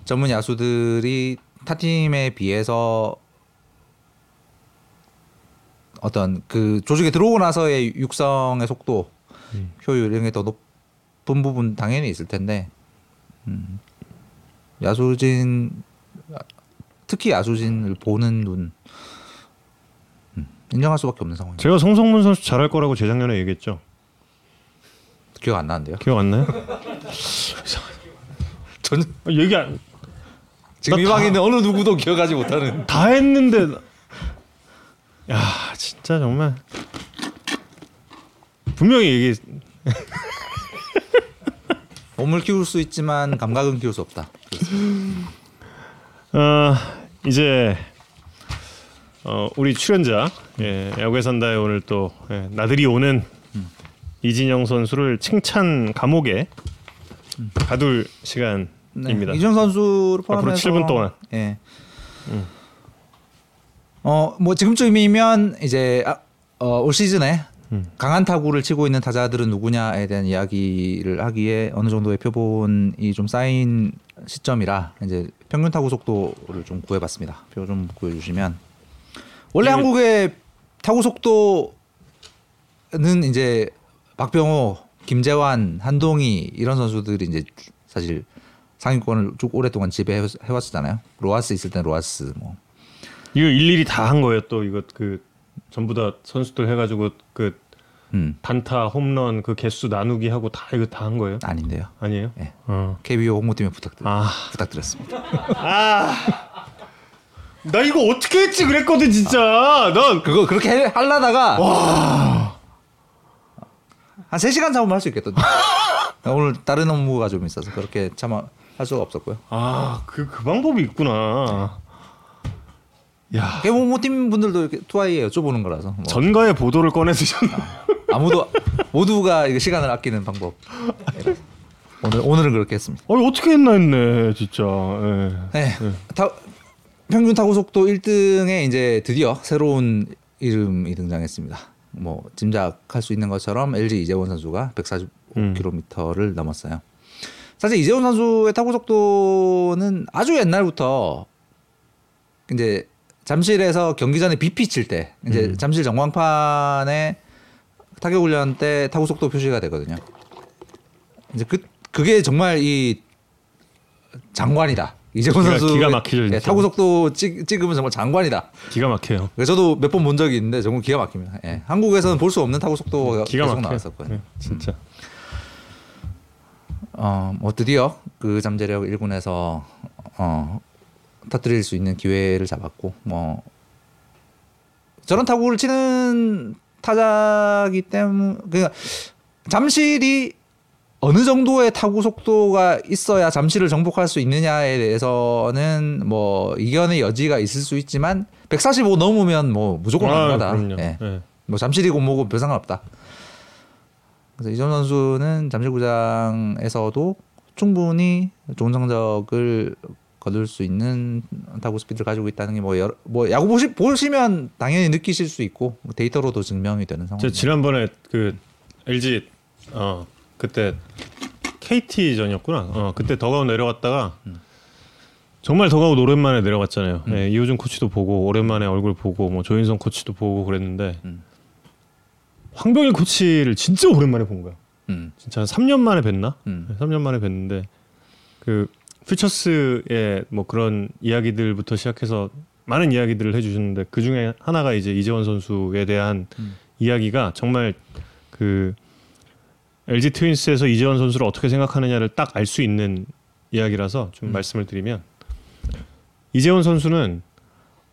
전문 야수들이 타 팀에 비해서 어떤 그 조직에 들어오고 나서의 육성의 속도, 음. 효율 이런 게 더 높은 부분 당연히 있을 텐데 음. 야수진 특히 야수진을 보는 눈 음. 인정할 수밖에 없는 상황이에요. 제가 송성문 선수 잘할 거라고 재작년에 얘기했죠. 기억 안 나는데요. 기억 안 나요? 전 아, 얘기 안, 지금 나이 방에 다- 있는 어느 누구도 기억하지 못하는 다 했는데 야 진짜 정말 분명히 이게 몸을 키울 수 있지만 감각은 키울 수 없다. 어, 이제 어, 우리 출연자 예, 야구에 산다에 오늘 또 예, 나들이 오는 이진영 선수를 칭찬 감옥에 가둘 시간입니다. 네, 이정 선수를 포함해서 앞으로 7분 동안. 예. 어뭐 지금쯤이면 이제 아, 어, 올 시즌에 음. 강한 타구를 치고 있는 타자들은 누구냐에 대한 이야기를 하기에 어느 정도의 표본이 좀 쌓인 시점이라 이제 평균 타구 속도를 좀 구해봤습니다. 표 좀 구해주시면 원래 이게- 한국의 타구 속도는 이제 박병호, 김재환, 한동희 이런 선수들이 이제 사실 상위권을 쭉 오랫동안 지배해왔었잖아요. 로하스 있을 땐 로하스 뭐 이거 일일이 다 한 거예요. 또 이거 그 전부 다 선수들 해가지고 그 음, 단타, 홈런 그 개수 나누기 하고 다 이거 다 한 거예요? 아닌데요. 아니에요? 네. 어. KBO 홍보팀에 부탁드, 아, 부탁드렸습니다. 나 이거 어떻게 했지 그랬거든 진짜. 난 그거 그렇게 해- 하려다가 한 3시간 잡으면 할 수 있겠던데. 오늘 다른 업무가 좀 있어서 그렇게 참할 수가 없었고요. 아, 그, 그 방법이 있구나. 야, KBO 홍보팀 분들도 이렇게 투아이에 여쭤보는 거라서 뭐 전가의 보도를 꺼내 드셨네. 아무도 모두가 이거 시간을 아끼는 방법. 오늘 오늘은 그렇게 했습니다. 아니 어떻게 했나 했네, 진짜. 예. 네. 타, 평균 타구 속도 1등에 이제 드디어 새로운 이름이 등장했습니다. 뭐 짐작할 수 있는 것처럼 LG 이재원 선수가 145km를 넘었어요. 사실 이재원 선수의 타구 속도는 아주 옛날부터 이제 잠실에서 경기 전에 BP 칠때 이제 잠실 전광판에 타격 훈련 때 타구 속도 표시가 되거든요. 이제 그 그게 정말 이 장관이다. 기가- 선수 기가 막히죠, 진짜. 타구 속도 찍, 찍으면 정말 장관이다. 기가 막혀요. 그래서 저도 몇 번 본 적이 있는데 정말 기가 막힙니다. 예. 한국에서는 볼수 없는 타구 속도가 기가 계속 막혀요. 나왔었고요. 예, 진짜. 어, 뭐 드디어 그 잠재력 1군에서 어, 터뜨릴 수 있는 기회를 잡았고 뭐 저런 타구를 치는 타자기 때문에 그러니까 잠실이 어느 정도의 타구 속도가 있어야 잠실을 정복할 수 있느냐에 대해서는 뭐 이견의 여지가 있을 수 있지만 145 넘으면 뭐 무조건 아, 가능하다. 그럼요. 예. 예. 뭐 잠실이고 뭐고 별 상관없다. 그래서 이전 선수는 잠실구장에서도 충분히 좋은 성적을 거둘 수 있는 타구 스피드를 가지고 있다는 게뭐 여러 뭐 야구 보시, 보시면 당연히 느끼실 수 있고 데이터로도 증명이 되는 제가 상황입니다. 지난번에 그 LG 어 그때 KT전이었구나. 어 그때 더가우 내려갔다가 정말 더가우 오랜만에 내려갔잖아요. 네, 이호준 코치도 보고 오랜만에 얼굴 보고 뭐 조인성 코치도 보고 그랬는데 음. 황병일 코치를 진짜 오랜만에 본 거야. 음, 진짜 한 3년 만에 뵀나? 음. 네, 3년 만에 뵀는데 그 퓨처스의 뭐 그런 이야기들부터 시작해서 많은 이야기들을 해주셨는데 그 중에 하나가 이제 이재원 선수에 대한 음. 이야기가 정말 그 LG 트윈스에서 이재원 선수를 어떻게 생각하느냐를 딱 알 수 있는 이야기라서 좀 음. 말씀을 드리면 이재원 선수는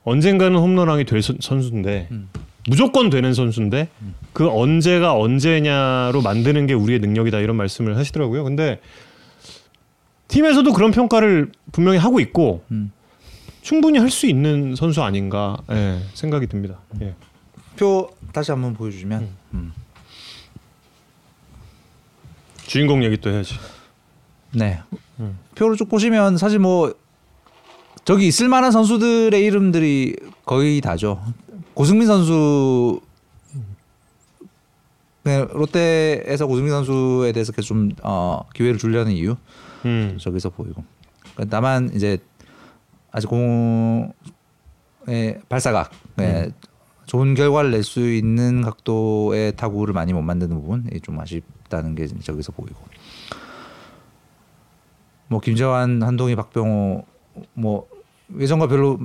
언젠가는 홈런왕이 될 선- 선수인데 음. 무조건 되는 선수인데 그 언제가 언제냐로 만드는 게 우리의 능력이다 이런 말씀을 하시더라고요. 근데 팀에서도 그런 평가를 분명히 하고 있고 음. 충분히 할 수 있는 선수 아닌가 예, 생각이 듭니다. 예. 표 다시 한번 보여주시면 음. 주인공 얘기 또 해야지. 네. 음. 표를 쭉 보시면 사실 뭐 저기 있을 만한 선수들의 이름들이 거의 다죠. 고승민 선수 네, 롯데에서 고승민 선수에 대해서 계속 좀 어, 기회를 주려는 이유 음. 저기서 보이고 다만 이제 아직 공의 발사각 네, 좋은 결과를 낼 수 있는 각도의 타구를 많이 못 만드는 부분이 좀 아쉽다는 게 저기서 보이고 뭐 김재환, 한동희, 박병호 뭐 예전과 별로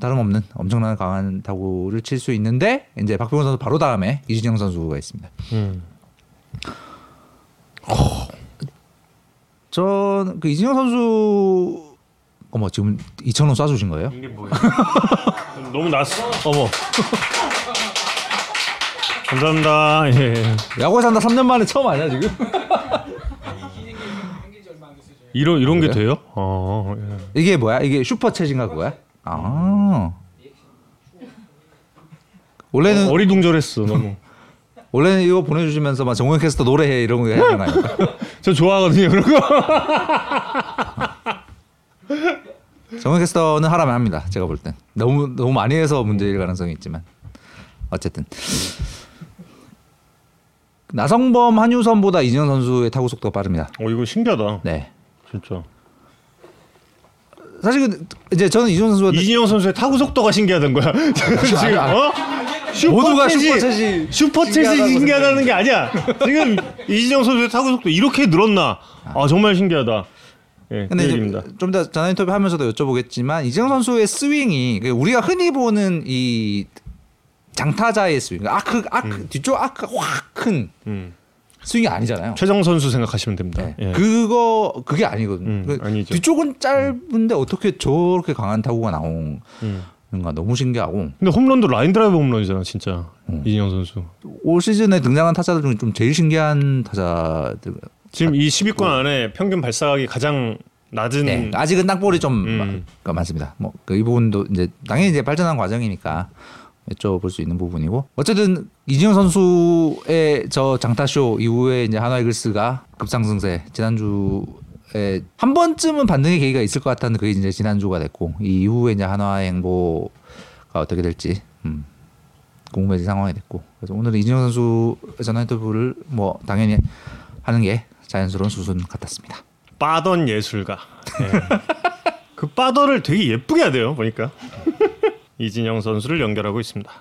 다름없는 엄청난 강한 타구를 칠 수 있는데 이제 박병호 선수 바로 다음에 이진영 선수가 있습니다. 음. 전 그 이진영 선수 어머 지금 2천 원 쏴주신 거예요? 이게 뭐야? 너무 낯. 어머. 감사합니다. 예. 야구에 산다 3년 만에 처음 아니야 지금? 이런 이런 게 그래요? 돼요? 어. 예. 이게 뭐야? 이게 슈퍼챗인가 그거야? 아. 원래는 어 리둥절했어 너무. 원래는 이거 보내주시면서 막 정우영 캐스터 노래해 이런 거 해야 아닙니까? 저 좋아하거든요 그런 거. 정우영 캐스터는 하라면 합니다. 제가 볼 땐. 너무 너무 많이 해서 문제일 가능성이 있지만 어쨌든 나성범 한유선보다 이진영 선수의 타구 속도가 빠릅니다. 어 이거 신기하다. 네. 진짜. 사실 그 이제 저는 이진영 선수가 이진영 선수의 타구 속도가 신기하던 거야. 지금 아니, 어? 모두가 슈퍼챗이 슈퍼챗이 신기하다는 게 아니야. 지금 이진영 선수의 타구 속도 이렇게 늘었나? 아 정말 신기하다. 예, 그 근데 얘기입니다. 좀더 전화 인터뷰 하면서도 여쭤보겠지만 이재영 선수의 스윙이 그 우리가 흔히 보는 이 장타자의 스윙, 아크 아크 뒤쪽 아크 확큰 음. 스윙이 아니잖아요. 최정 선수 생각하시면 됩니다. 네. 예. 그거 그게 아니거든요. 음, 그 아니죠. 뒤쪽은 짧은데 어떻게 저렇게 강한 타구가 나 음. 너무 신기하고 근데 홈런도 라인 드라이브 홈런이잖아, 진짜. 음. 이진영 선수. 올 시즌에 등장한 타자들 중에 좀 제일 신기한 타자들. 지금 이 10위권 안에 평균 발사각이 가장 낮은 네, 아직은 땅볼이 좀 음. 마- 많습니다. 뭐그 이 부분도 이제 당연히 이제 발전한 과정이니까 여쭤볼 수 있는 부분이고 어쨌든 이진영 선수의 저 장타쇼 이후에 이제 한화 이글스가 급상승세 지난주 에 한 번쯤은 반등의 계기가 있을 것 같았는데 그게 이제 지난주가 됐고 이 이후에 이제 한화의 행보가 어떻게 될지 음, 궁금해진 상황이 됐고 그래서 오늘은 이진영 선수 전화 인터뷰를 뭐 당연히 하는 게 자연스러운 수순 같았습니다. 빠던 예술가. 예. 그 빠더를 되게 예쁘게 해야 돼요, 보니까. 이진영 선수를 연결하고 있습니다.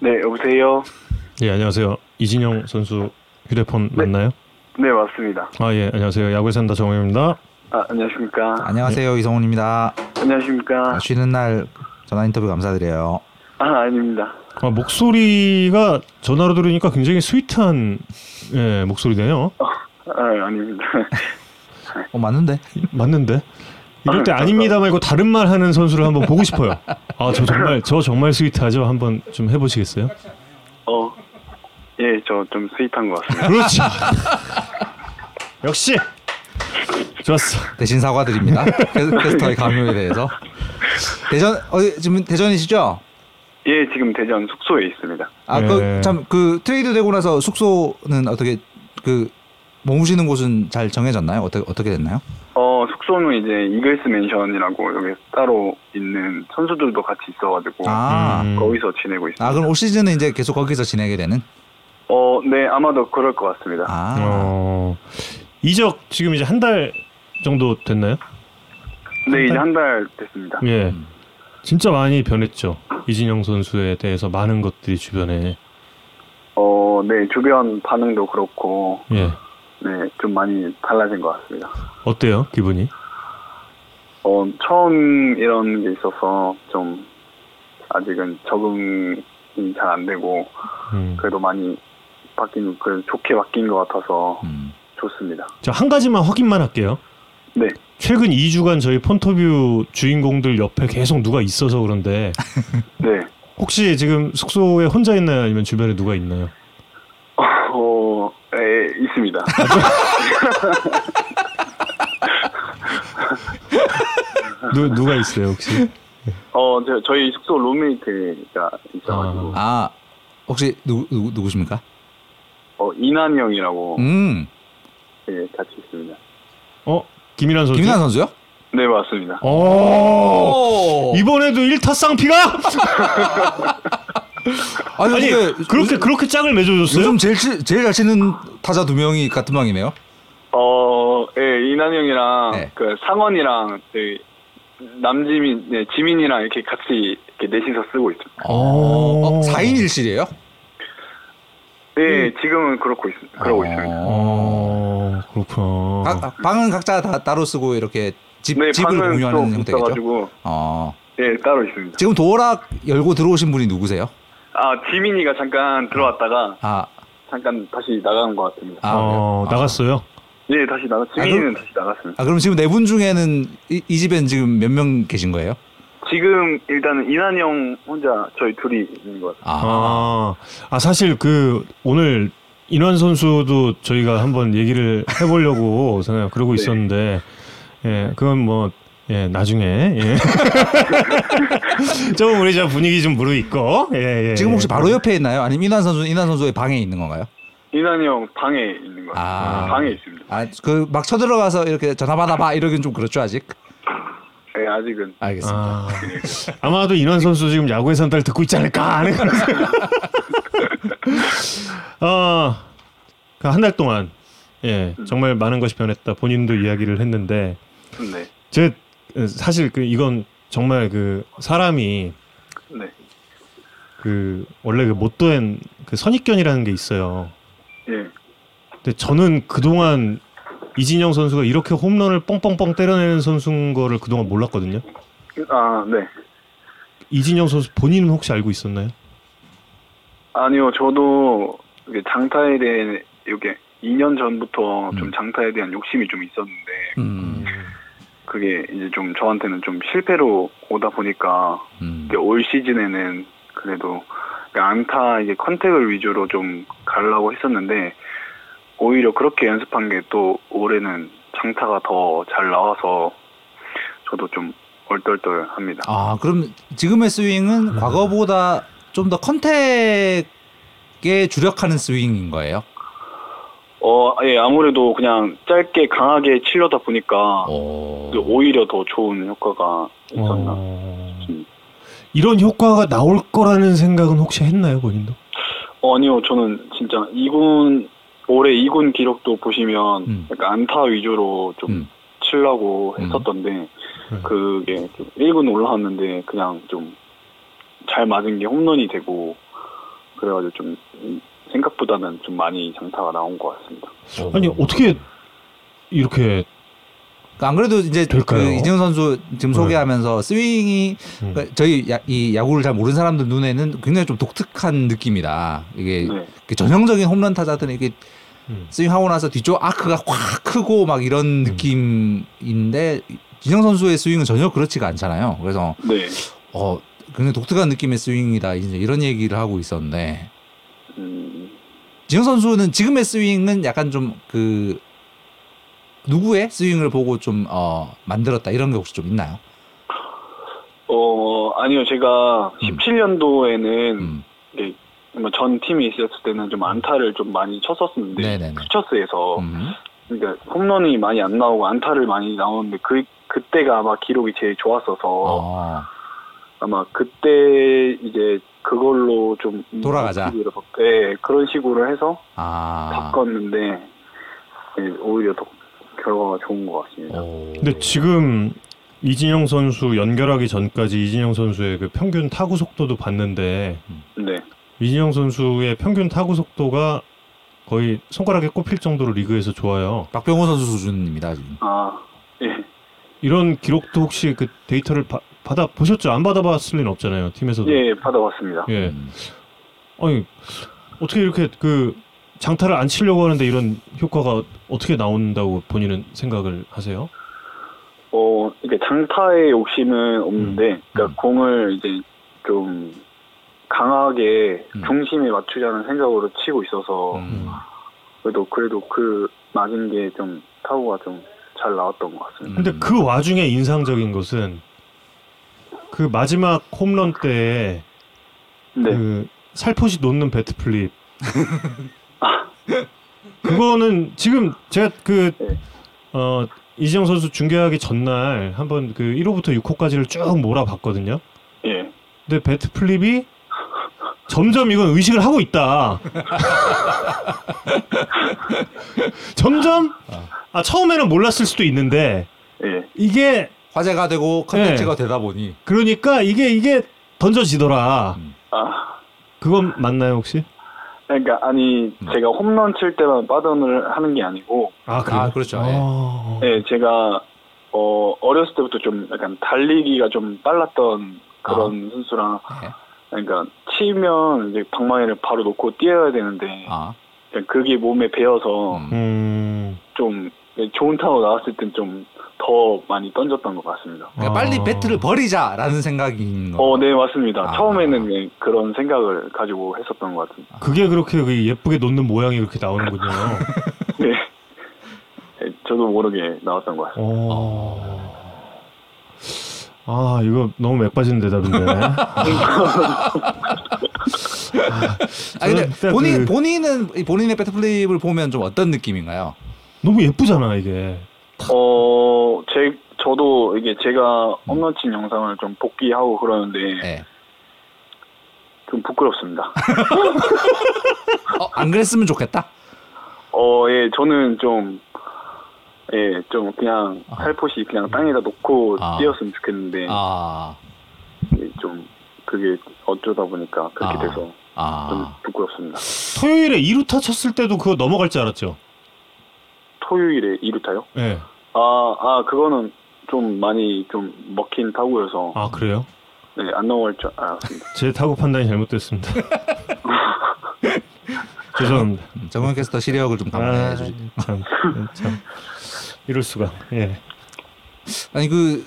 네, 여보세요. 예, 안녕하세요. 이진영 선수 휴대폰 맞나요? 네, 맞습니다. 아, 예, 안녕하세요. 야구에 산다 정우입니다. 아, 안녕하십니까. 안녕하세요 이성훈입니다. 안녕하십니까. 쉬는 날 전화 인터뷰 감사드려요. 아, 아닙니다. 아, 목소리가 전화로 들으니까 굉장히 스위트한 예, 목소리네요. 아, 아닙니다. 어 맞는데? 맞는데? 이럴 때 아, 아닙니다 말고 다른 말 하는 선수를 한번 보고 싶어요. 아, 저 정말 저 정말 스위트하죠. 한번 좀 해보시겠어요? 어, 예, 저좀 스윗한 것 같습니다. 그렇지. 역시 좋았어. 대신 사과드립니다. 캐- 캐스터의 강요에 대해서. 대전 어 지금 대전이시죠? 예, 지금 대전 숙소에 있습니다. 아 네. 그참그 트레이드 되고 나서 숙소는 어떻게 그 머무시는 곳은 잘 정해졌나요? 어떻게 어떻게 됐나요? 어, 숙소는 이제 이글스 맨션이라고 여기 따로 있는 선수들도 같이 있어가지고 아, 음. 거기서 지내고 있습니다. 아 그럼 올 시즌은 이제 계속 거기서 지내게 되는? 어, 네, 아마도 그럴 것 같습니다. 아, 어, 이적 지금 이제 한 달 정도 됐나요? 네, 이제 한 달 됐습니다. 예. 진짜 많이 변했죠. 이진영 선수에 대해서 많은 것들이 주변에 어, 네, 주변 반응도 그렇고, 예. 네, 좀 많이 달라진 것 같습니다. 어때요? 기분이? 어, 처음 이런 게 있어서 좀 아직은 적응이 잘 안 되고 음. 그래도 많이 바뀐 그 좋게 바뀐 것 같아서 음. 좋습니다. 저한 가지만 확인만 할게요. 네. 최근 2주간 저희 폰터뷰 주인공들 옆에 계속 누가 있어서 그런데 네. 혹시 지금 숙소에 혼자 있나요? 아니면 주변에 누가 있나요? 어, 예, 있습니다. 누, 누가 있어요 혹시? 어, 저, 저희 숙소 룸메이트가 있어가지고 아 혹시 누구 누구 누구십니까? 어, 이난이 형이라고 음 예, 같이 있습니다. 어? 김인환 선수? 김인환 선수요? 네, 맞습니다. 어. 이번에도 1타 쌍피가? 아니, 아니 근데 그렇게 요즘, 그렇게 짝을 맺어줬어요? 요즘 제일 치- 제일 잘 치는 타자 두 명이 같은 방이네요. 어, 예, 이난이 형이랑 네. 그 상원이랑 그 남지민, 네, 지민이랑 이렇게 같이 이렇게 넷이서 쓰고 있습니다. 어, 4인 1실이에요? 네, 지금은 그렇고 있, 그러고 있습니다. 어 그렇구나. 각, 방은 각자 다 따로 쓰고 이렇게 집, 네, 집을 방은 공유하는 또 형태겠죠. 어. 네, 따로 있습니다. 지금 도어락 열고 들어오신 분이 누구세요? 아, 지민이가 잠깐 들어왔다가 아, 잠깐 다시 나가는 것 같습니다. 아, 어, 그래요? 아. 나갔어요. 네, 다시 나가. 지민이는 다시 나갔습니다. 아 그럼 지금 네 분 중에는 이, 이 집엔 지금 몇 명 계신 거예요? 지금 일단은 이난이 형 혼자 저희 둘이 있는 것 같아요. 아, 아, 아 사실 그 오늘 인환 선수도 저희가 한번 얘기를 해보려고 생각 그러고 네. 있었는데 예 그건 뭐 예, 나중에 예. 조금 우리 저 분위기 좀 무르익고 예, 예, 지금 혹시 예. 바로 옆에 있나요? 아니면 이난 선수 이난 선수의 방에 있는 건가요? 이난이 형 방에 있는 것 같아요. 아. 방에 있습니다. 아, 그 막 쳐들어가서 이렇게 전화 받아봐 이러긴 좀 그렇죠 아직. 네, 아직은. 알겠습니다. 아, 아마도 인환 선수 지금 야구의 산딸 듣고 있지 않을까 하는 그런 생각. 어, 한달 동안 예 정말 많은 것이 변했다. 본인도 이야기를 했는데. 네, 제 사실 그 이건 정말 그 사람이 네, 그 원래 그 못된 그 선입견이라는 게 있어요. 예, 근데 저는 그동안 이진영 선수가 이렇게 홈런을 뻥뻥뻥 때려내는 선수인 거를 그동안 몰랐거든요. 아, 네. 이진영 선수 본인은 혹시 알고 있었나요? 아니요, 저도 장타에 대해 이게 2년 전부터 음. 좀 장타에 대한 욕심이 좀 있었는데 음, 그게 이제 좀 저한테는 좀 실패로 오다 보니까 음. 올 시즌에는 그래도 그 안타 이게 contact을 위주로 좀 가려고 했었는데 오히려 그렇게 연습한 게 또 올해는 장타가 더 잘 나와서 저도 좀 얼떨떨합니다. 아 그럼 지금의 스윙은 과거보다 좀 더 contact에 주력하는 스윙인 거예요? 어, 예, 아무래도 그냥 짧게 강하게 치려다 보니까 오. 그 오히려 더 좋은 효과가 있었나. 어... 이런 효과가 나올 거라는 생각은 혹시 했나요, 본인도? 어, 아니요, 저는 진짜 2군 올해 2군 기록도 보시면 음. 약간 안타 위주로 좀 음. 치려고 음. 했었던데 음. 그게 좀 1군 올라왔는데 그냥 좀 잘 맞은 게 홈런이 되고 그래가지고 좀 생각보다는 좀 많이 장타가 나온 것 같습니다. 아니 어떻게 이렇게 안 그래도 이제 될까요? 그 이진영 선수 지금 네. 소개하면서 스윙이 음. 그러니까 저희 야, 이 야구를 잘 모르는 사람들 눈에는 굉장히 좀 독특한 느낌이다. 이게 네. 그 전형적인 홈런 타자들은 이게 음. 스윙하고 나서 뒤쪽 아크가 확 크고 막 이런 느낌인데 진영 선수의 스윙은 전혀 그렇지가 않잖아요. 그래서 네. 어 굉장히 독특한 느낌의 스윙이다 이제 이런 얘기를 하고 있었는데 음, 진영 선수는 지금의 스윙은 약간 좀 그 누구의 스윙을 보고 좀 어 만들었다 이런 게 혹시 좀 있나요? 어 아니요 제가 음. 17년도에는 음. 전 팀에 있었을 때는 좀 안타를 좀 많이 쳤었는데 네네네. 퓨처스에서 음. 그러니까 홈런이 많이 안 나오고 안타를 많이 나오는데 그 그때가 아마 기록이 제일 좋았어서 어. 아마 그때 이제 그걸로 좀 돌아가자. 네, 그런 식으로 해서 아. 바꿨는데 네, 오히려 더 결과가 좋은 것 같습니다. 오. 근데 지금 이진영 선수 연결하기 전까지 이진영 선수의 그 평균 타구 속도도 봤는데 네, 이진영 선수의 평균 타구 속도가 거의 손가락에 꼽힐 정도로 리그에서 좋아요. 박병호 선수 수준입니다 지금. 아 예, 이런 기록도 혹시 그 데이터를 바- 받아 보셨죠? 안 받아봤을 리는 없잖아요. 팀에서도. 예 받아봤습니다. 예. 음. 아니 어떻게 이렇게 그 장타를 안 치려고 하는데 이런 효과가 어떻게 나온다고 본인은 생각을 하세요? 어, 이게 장타의 욕심은 없는데, 그러니까 음. 공을 이제 좀 강하게 음. 중심에 맞추자는 생각으로 치고 있어서, 음. 그래도 그래도 그 맞은 게 좀 타구가 좀 잘 나왔던 것 같습니다. 근데 음. 그 와중에 인상적인 것은 그 마지막 홈런 때 네, 그 살포시 놓는 bat flip. 그거는 지금 제가 그 네. 어, 이진영 선수 중계하기 전날 한번 그 1호부터 6호까지를 쭉 몰아봤거든요. 예, 근데 bat flip이 점점 이건 의식을 하고 있다. 점점 아 처음에는 몰랐을 수도 있는데 예, 이게 화제가 되고 컨텐츠가 네. 되다 보니 그러니까 이게 이게 던져지더라. 음. 아, 그건 맞나요 혹시? 그러니까 아니 음. 제가 홈런 칠 때만 빠던을 하는 게 아니고, 아 아, 그렇죠. 예. 어. 예, 제가 어 어렸을 때부터 좀 약간 달리기가 좀 빨랐던 그런 선수랑, 네. 그러니까 치면 이제 방망이를 바로 놓고 뛰어야 되는데. 아. 그냥 그게 몸에 배어서 음. 음. 좀 좋은 타고 나왔을 땐 좀 더 많이 던졌던 것 같습니다. 그러니까 아. 빨리 배트를 버리자라는 생각인 거. 어, 네 맞습니다. 아. 처음에는 네, 그런 생각을 가지고 했었던 것 같습니다. 그게 그렇게 그 예쁘게 놓는 모양이 그렇게 나오는군요. 네. 네, 저도 모르게 나왔던 것 같습니다. 어. 아 이거 너무 맥 빠지는 대답인데. 아 근데 본인 그- 본인은 이 본인의 배트 플립을 보면 좀 어떤 느낌인가요? 너무 예쁘잖아 이게. 어, 제 저도 이게 제가 홈런 친 영상을 좀 복귀하고 그러는데 예. 좀 부끄럽습니다. 어, 안 그랬으면 좋겠다. 어, 예, 저는 좀 예, 좀 그냥 아. 살포시 그냥 땅에다 놓고 아. 뛰었으면 좋겠는데 아. 예, 좀 그게 어쩌다 보니까 그렇게 아. 돼서 좀 아. 부끄럽습니다. 토요일에 2루타 쳤을 때도 그거 넘어갈 줄 알았죠. 토요일에 2루타요? 예. 아, 아, 그거는 좀 많이 좀 먹힌 타구여서 아 그래요? 네, 안 넘어갈 줄 알았습니다. 제 타구 판단이 잘못됐습니다. 죄송합니다. 음, 정원 캐스터 시력을 좀 감안해 아, 주시. 참, 참 이럴 수가. 예. 아니 그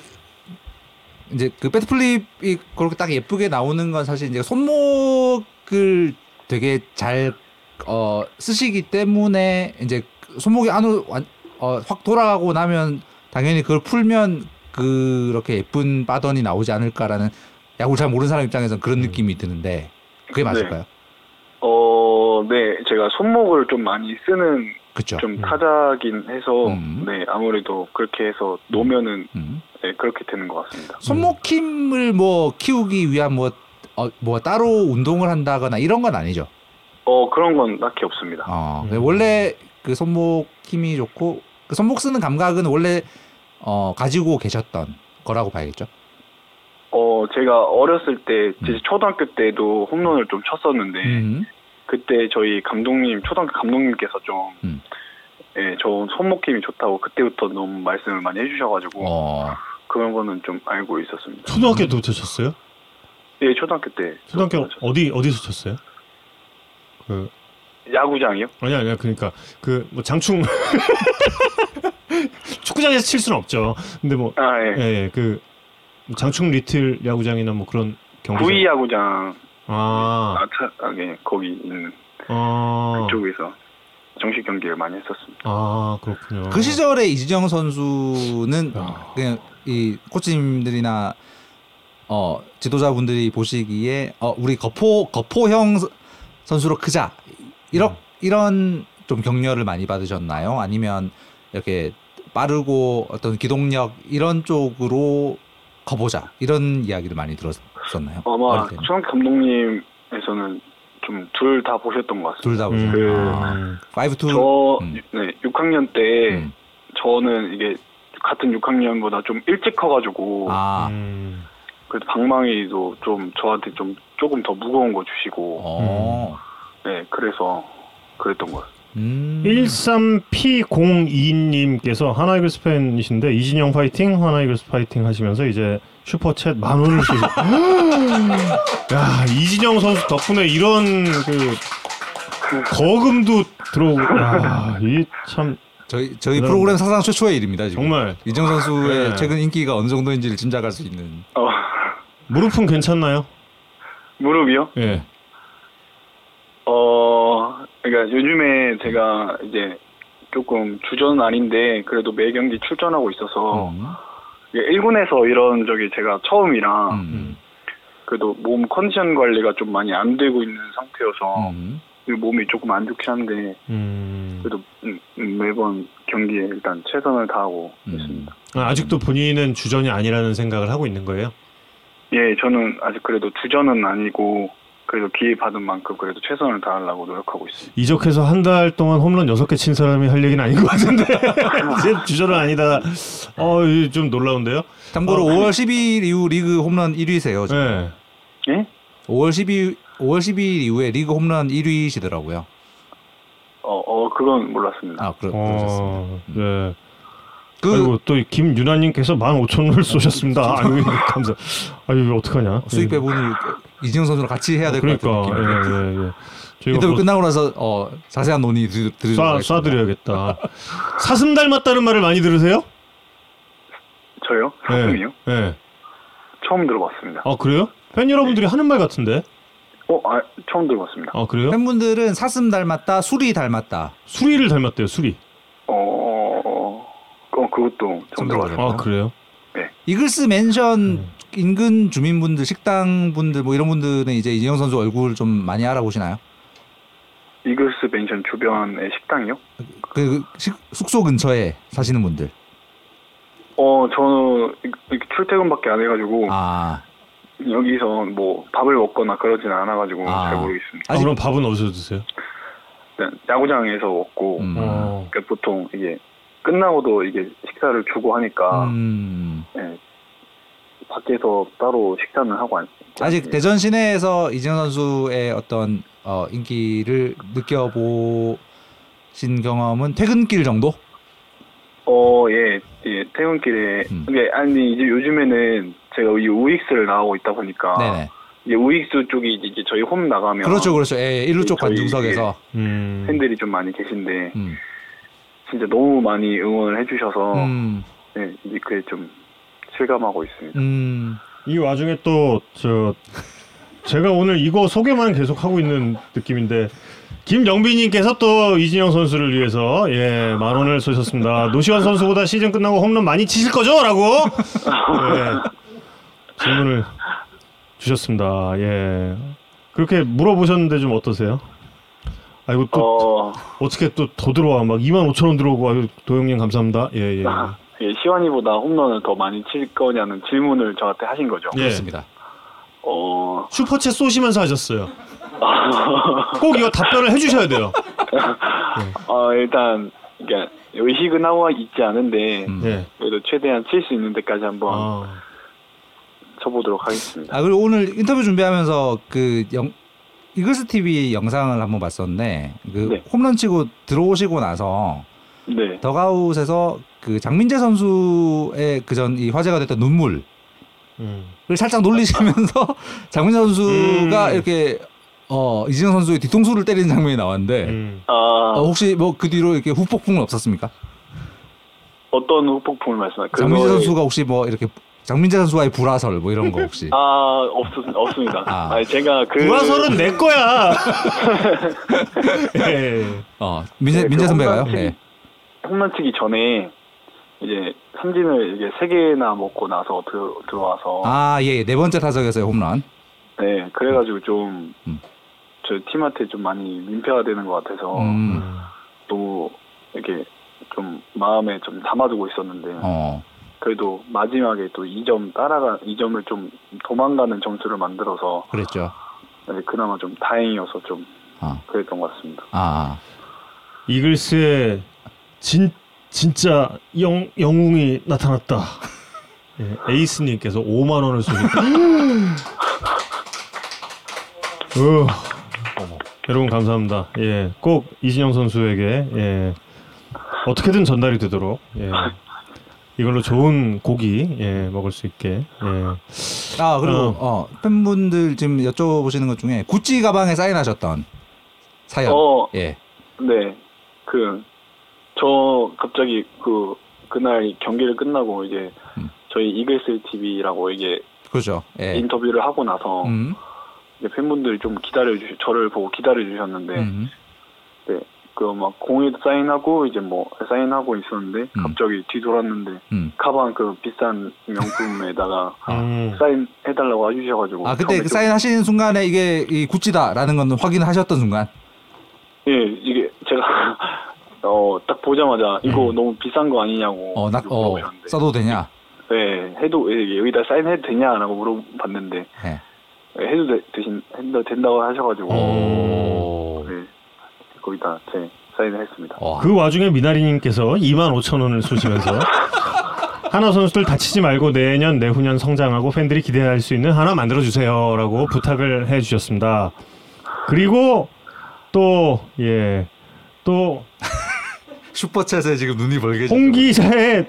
이제 그 배트 플립이 그렇게 딱 예쁘게 나오는 건 사실 이제 손목을 되게 잘 어, 쓰시기 때문에 이제 손목이 안으로 완, 어, 확 돌아가고 나면 당연히 그걸 풀면 그렇게 예쁜 빠던이 나오지 않을까라는 야구 잘 모르는 사람 입장에서는 그런 음. 느낌이 드는데 그게 맞을까요? 어, 네, 제가 손목을 좀 많이 쓰는 그렇죠. 좀 음. 타자긴 해서 음. 네, 아무래도 그렇게 해서 놓으면은 음. 네, 그렇게 되는 것 같습니다. 손목 힘을 뭐 키우기 위한 뭐, 어, 뭐 따로 운동을 한다거나 이런 건 아니죠. 어, 그런 건 딱히 없습니다. 어, 음. 원래 그 손목 힘이 좋고 그 손목 쓰는 감각은 원래 어, 가지고 계셨던 거라고 봐야겠죠. 어, 제가 어렸을 때, 제 음. 초등학교 때도 홈런을 좀 쳤었는데, 음. 그때 저희 감독님, 초등학교 감독님께서 좀, 음. 예, 저 손목 힘이 좋다고 그때부터 너무 말씀을 많이 해주셔가지고, 어. 그런 거는 좀 알고 있었습니다. 초등학교 때부터 쳤어요? 예, 초등학교 때. 초등학교 쳤어요. 어디 어디서 쳤어요? 그 야구장이요? 아니 아니야 그러니까 그 뭐 장충 축구장에서 칠 수는 없죠. 근데 뭐 아, 예. 예, 예, 그 장충 리틀 야구장이나 뭐 그런 경기 구이 야구장, 아, 아차하게 거기 있는 아, 그쪽에서 정식 경기를 많이 했었습니다. 아 그렇군요. 그 시절에 이진영 선수는 야. 그냥 이 코치님들이나 어, 지도자분들이 보시기에 어, 우리 거포 거포형 서- 선수로 크자 이런 음. 이런 좀 격려를 많이 받으셨나요? 아니면 이렇게 빠르고 어떤 기동력 이런 쪽으로 가보자 이런 이야기를 많이 들었 었나요? 아마? 초등학교 감독님에서는 좀 둘 다 보셨던 것 같습니다. 둘 다. 음, 그- 아, five tool. 저, 음. 네, 6학년 때 음. 저는 이게 같은 6학년보다 좀 일찍 커가지고 아, 음, 그래도 방망이도 좀 저한테 좀 조금 더 무거운 거 주시고 어, 네 그래서 그랬던 것 같아요. 음. 13P02님께서 하나이글스 팬이신데 이진영 파이팅, 하나이글스 파이팅 하시면서 이제 슈퍼챗 만 원을 쏘셨. 야 이진영 선수 덕분에 이런 그 거금도 들어오고, 야이참 저희 저희 그럼- 프로그램 사상 최초의 일입니다 지금. 정말 이정 선수의 네. 최근 인기가 어느 정도인지를 짐작할 수 있는. 어, 무릎은 괜찮나요? 무릎이요? 예. 어, 그러니까 요즘에 제가 이제 조금 주전은 아닌데 그래도 매 경기 출전하고 있어서 음. 1군에서 이런 적이 제가 처음이라 음. 그래도 몸 컨디션 관리가 좀 많이 안 되고 있는 상태여서 음. 몸이 조금 안 좋긴 한데 음. 그래도 음, 음, 매번 경기에 일단 최선을 다하고 음. 있습니다. 아, 아직도 본인은 주전이 아니라는 생각을 하고 있는 거예요? 예, 저는 아직 그래도 주전은 아니고 그래도 기회 받은 만큼 그래도 최선을 다하려고 노력하고 있습니다. 이적해서 한 달 동안 홈런 6개 친 사람이 할 얘기는 아닌 것 같은데 이제 주전은 아니다. 어, 이좀 놀라운데요? 참고로 어, 5월 10일 이후 리그 홈런 1위세요. 지금. 네. 예? 5월 10일 5월 10일 이후에 리그 홈런 1위시더라고요. 어, 어 그건 몰랐습니다. 아, 그러, 그러셨습니다. 어, 네. 그 아이고 또 김윤아님께서 15,000원을 쏘셨습니다. 아유 감사. 아유 어떡하냐? 수익 배분을 이진영 선수랑 같이 해야 될것 그러니까 같은 느낌. 예, 예, 예. 저희가 인터뷰 뭐 끝나고 나서 어, 자세한 논의 드- 드리도록 쏴 하겠습니다. 쏴드려야겠다. 사슴 닮았다는 말을 많이 들으세요? 저요? 사슴이요? 예. 예. 처음 들어봤습니다. 아 그래요? 팬 여러분들이 하는 말 같은데. 어, 아, 처음 들어봤습니다. 아 그래요? 팬분들은 사슴 닮았다, 수리 닮았다. 수리를 닮았대요. 수리. 어, 어, 그것도 처음 들어봤습니다. 아 그래요? 이글스 맨션 음. 인근 주민분들, 식당 분들 뭐 이런 분들은 이제 이재영 선수 얼굴 좀 많이 알아보시나요? 이글스 멘션 주변의 식당이요? 그 식- 숙소 근처에 사시는 분들. 어, 저는 이렇게 출퇴근밖에 안 해가지고 아, 여기서 뭐 밥을 먹거나 그러진 않아가지고 아. 잘 모르겠습니다. 아, 그럼 밥은 어디서 드세요? 일단 야구장에서 먹고 음. 어. 그러니까 보통 이게 끝나고도 이게 식사를 주고 하니까 음. 예, 밖에서 따로 식사는 하고 안. 아직 대전 시내에서 이재영 선수의 어떤 어, 인기를 느껴보신 경험은 퇴근길 정도? 어, 예, 예, 퇴근길에 음. 이게 아니 이제 요즘에는 제가 이 우익스를 나가고 있다 보니까 네네. 이제 우익스 쪽이 이제 저희 홈 나가면 그렇죠, 그렇죠. 예, 일루 쪽 관중석에서. 음. 팬들이 좀 많이 계신데 음. 진짜 너무 많이 응원을 해주셔서 음. 네, 이제 그게 좀 실감하고 있습니다. 음. 이 와중에 또 저 제가 오늘 이거 소개만 계속 하고 있는 느낌인데 김영빈님께서 또 이진영 선수를 위해서 예 만 원을 쏘셨습니다. 노시환 선수보다 시즌 끝나고 홈런 많이 치실 거죠?라고 예, 질문을 주셨습니다. 예 그렇게 물어보셨는데 좀 어떠세요? 아이고 또 어, 어... 떻게 또 더 들어와 막 2만 5천 원 들어오고 아유 도영님 감사합니다. 예 예. 예, 시완이보다 홈런을 더 많이 칠 거냐는 질문을 저한테 하신 거죠. 예. 그렇습니다. 어, 슈퍼챗 쏘시면서 하셨어요. 꼭 이거 답변을 해주셔야 돼요. 어, 일단 이게 의식은 하고 있지 않은데 음. 예. 그래도 최대한 칠 수 있는 데까지 한번 아, 쳐보도록 하겠습니다. 아 그리고 오늘 인터뷰 준비하면서 그 영, 이글스 TV 영상을 한번 봤었는데 그 네. 홈런 치고 들어오시고 나서 네. 더가웃에서 그 장민재 선수의 그전 이 화제가 됐던 눈물을 음. 살짝 놀리시면서 장민재 선수가 음. 이렇게 어 이진영 선수의 뒤통수를 때리는 장면이 나왔는데 음. 아, 어, 혹시 뭐 그 뒤로 이렇게 후폭풍은 없었습니까? 어떤 후폭풍을 말씀하세요? 장민재 선수가 혹시 뭐 이렇게 장민재 선수와의 불화설 뭐 이런 거 혹시 아, 없, 없습니다. 아. 아. 니 제가 그. 불화설은 내 거야. 예. 어 민재 네, 민재 그 선배가요? 예. 홈런 치기 전에 이제 삼진을 이게 세 개나 먹고 나서 들, 들어와서 아예 네 번째 타석에서의 홈런. 네 그래가지고 좀 음. 저 팀한테 좀 많이 민폐가 되는 것 같아서 음. 너무 이렇게 좀 마음에 좀 담아두고 있었는데 어. 그래도 마지막에 또 2점 따라가 2점을 좀 도망가는 점수를 만들어서 그랬죠. 네, 그나마 좀 다행이어서 좀 아. 그랬던 것 같습니다. 아. 이글스의 진 진짜 영 영웅이 나타났다. 예, 에이스님께서 5만 원을 쏘니까. 어, 여러분 감사합니다. 예, 꼭 이진영 선수에게 예, 어떻게든 전달이 되도록 예, 이걸로 좋은 고기 예, 먹을 수 있게 예. 아 그리고 어. 어. 팬분들 지금 여쭤보시는 것 중에 구찌 가방에 사인하셨던 사연. 어, 예. 네. 그, 저 갑자기 그, 그날 경기를 끝나고 이제 음. 저희 이글스 TV라고 이게 그렇죠. 예. 인터뷰를 하고 나서 음. 이제 팬분들이 좀 기다려주, 저를 보고 기다려 주셨는데, 음. 네. 그 막 공에도 사인하고 이제 뭐 사인하고 있었는데 음. 갑자기 뒤돌았는데 음. 가방 그 비싼 명품에다가 음. 사인 해달라고 해주셔가지고 아 그때 그 좀- 사인 하시는 순간에 이게 이 구찌다라는 건 확인하셨던 순간. 예 이게 제가 어 딱 보자마자 이거 음. 너무 비싼 거 아니냐고 어, 나, 어, 써도 되냐? 네, 해도 예, 여기다 사인해도 되냐라고 물어봤는데 예. 예, 해도 되, 되신 해도 된다고 하셔가지고 오. 네, 거기다 제 사인을 했습니다. 와. 그 와중에 미나리님께서 2만 5천 원을 쏘시면서 한화 선수들 다치지 말고 내년 내후년 성장하고 팬들이 기대할 수 있는 한화 만들어 주세요라고 부탁을 해주셨습니다. 그리고 또 예. 또 super chat에 지금 눈이 벌게지고. 홍기자의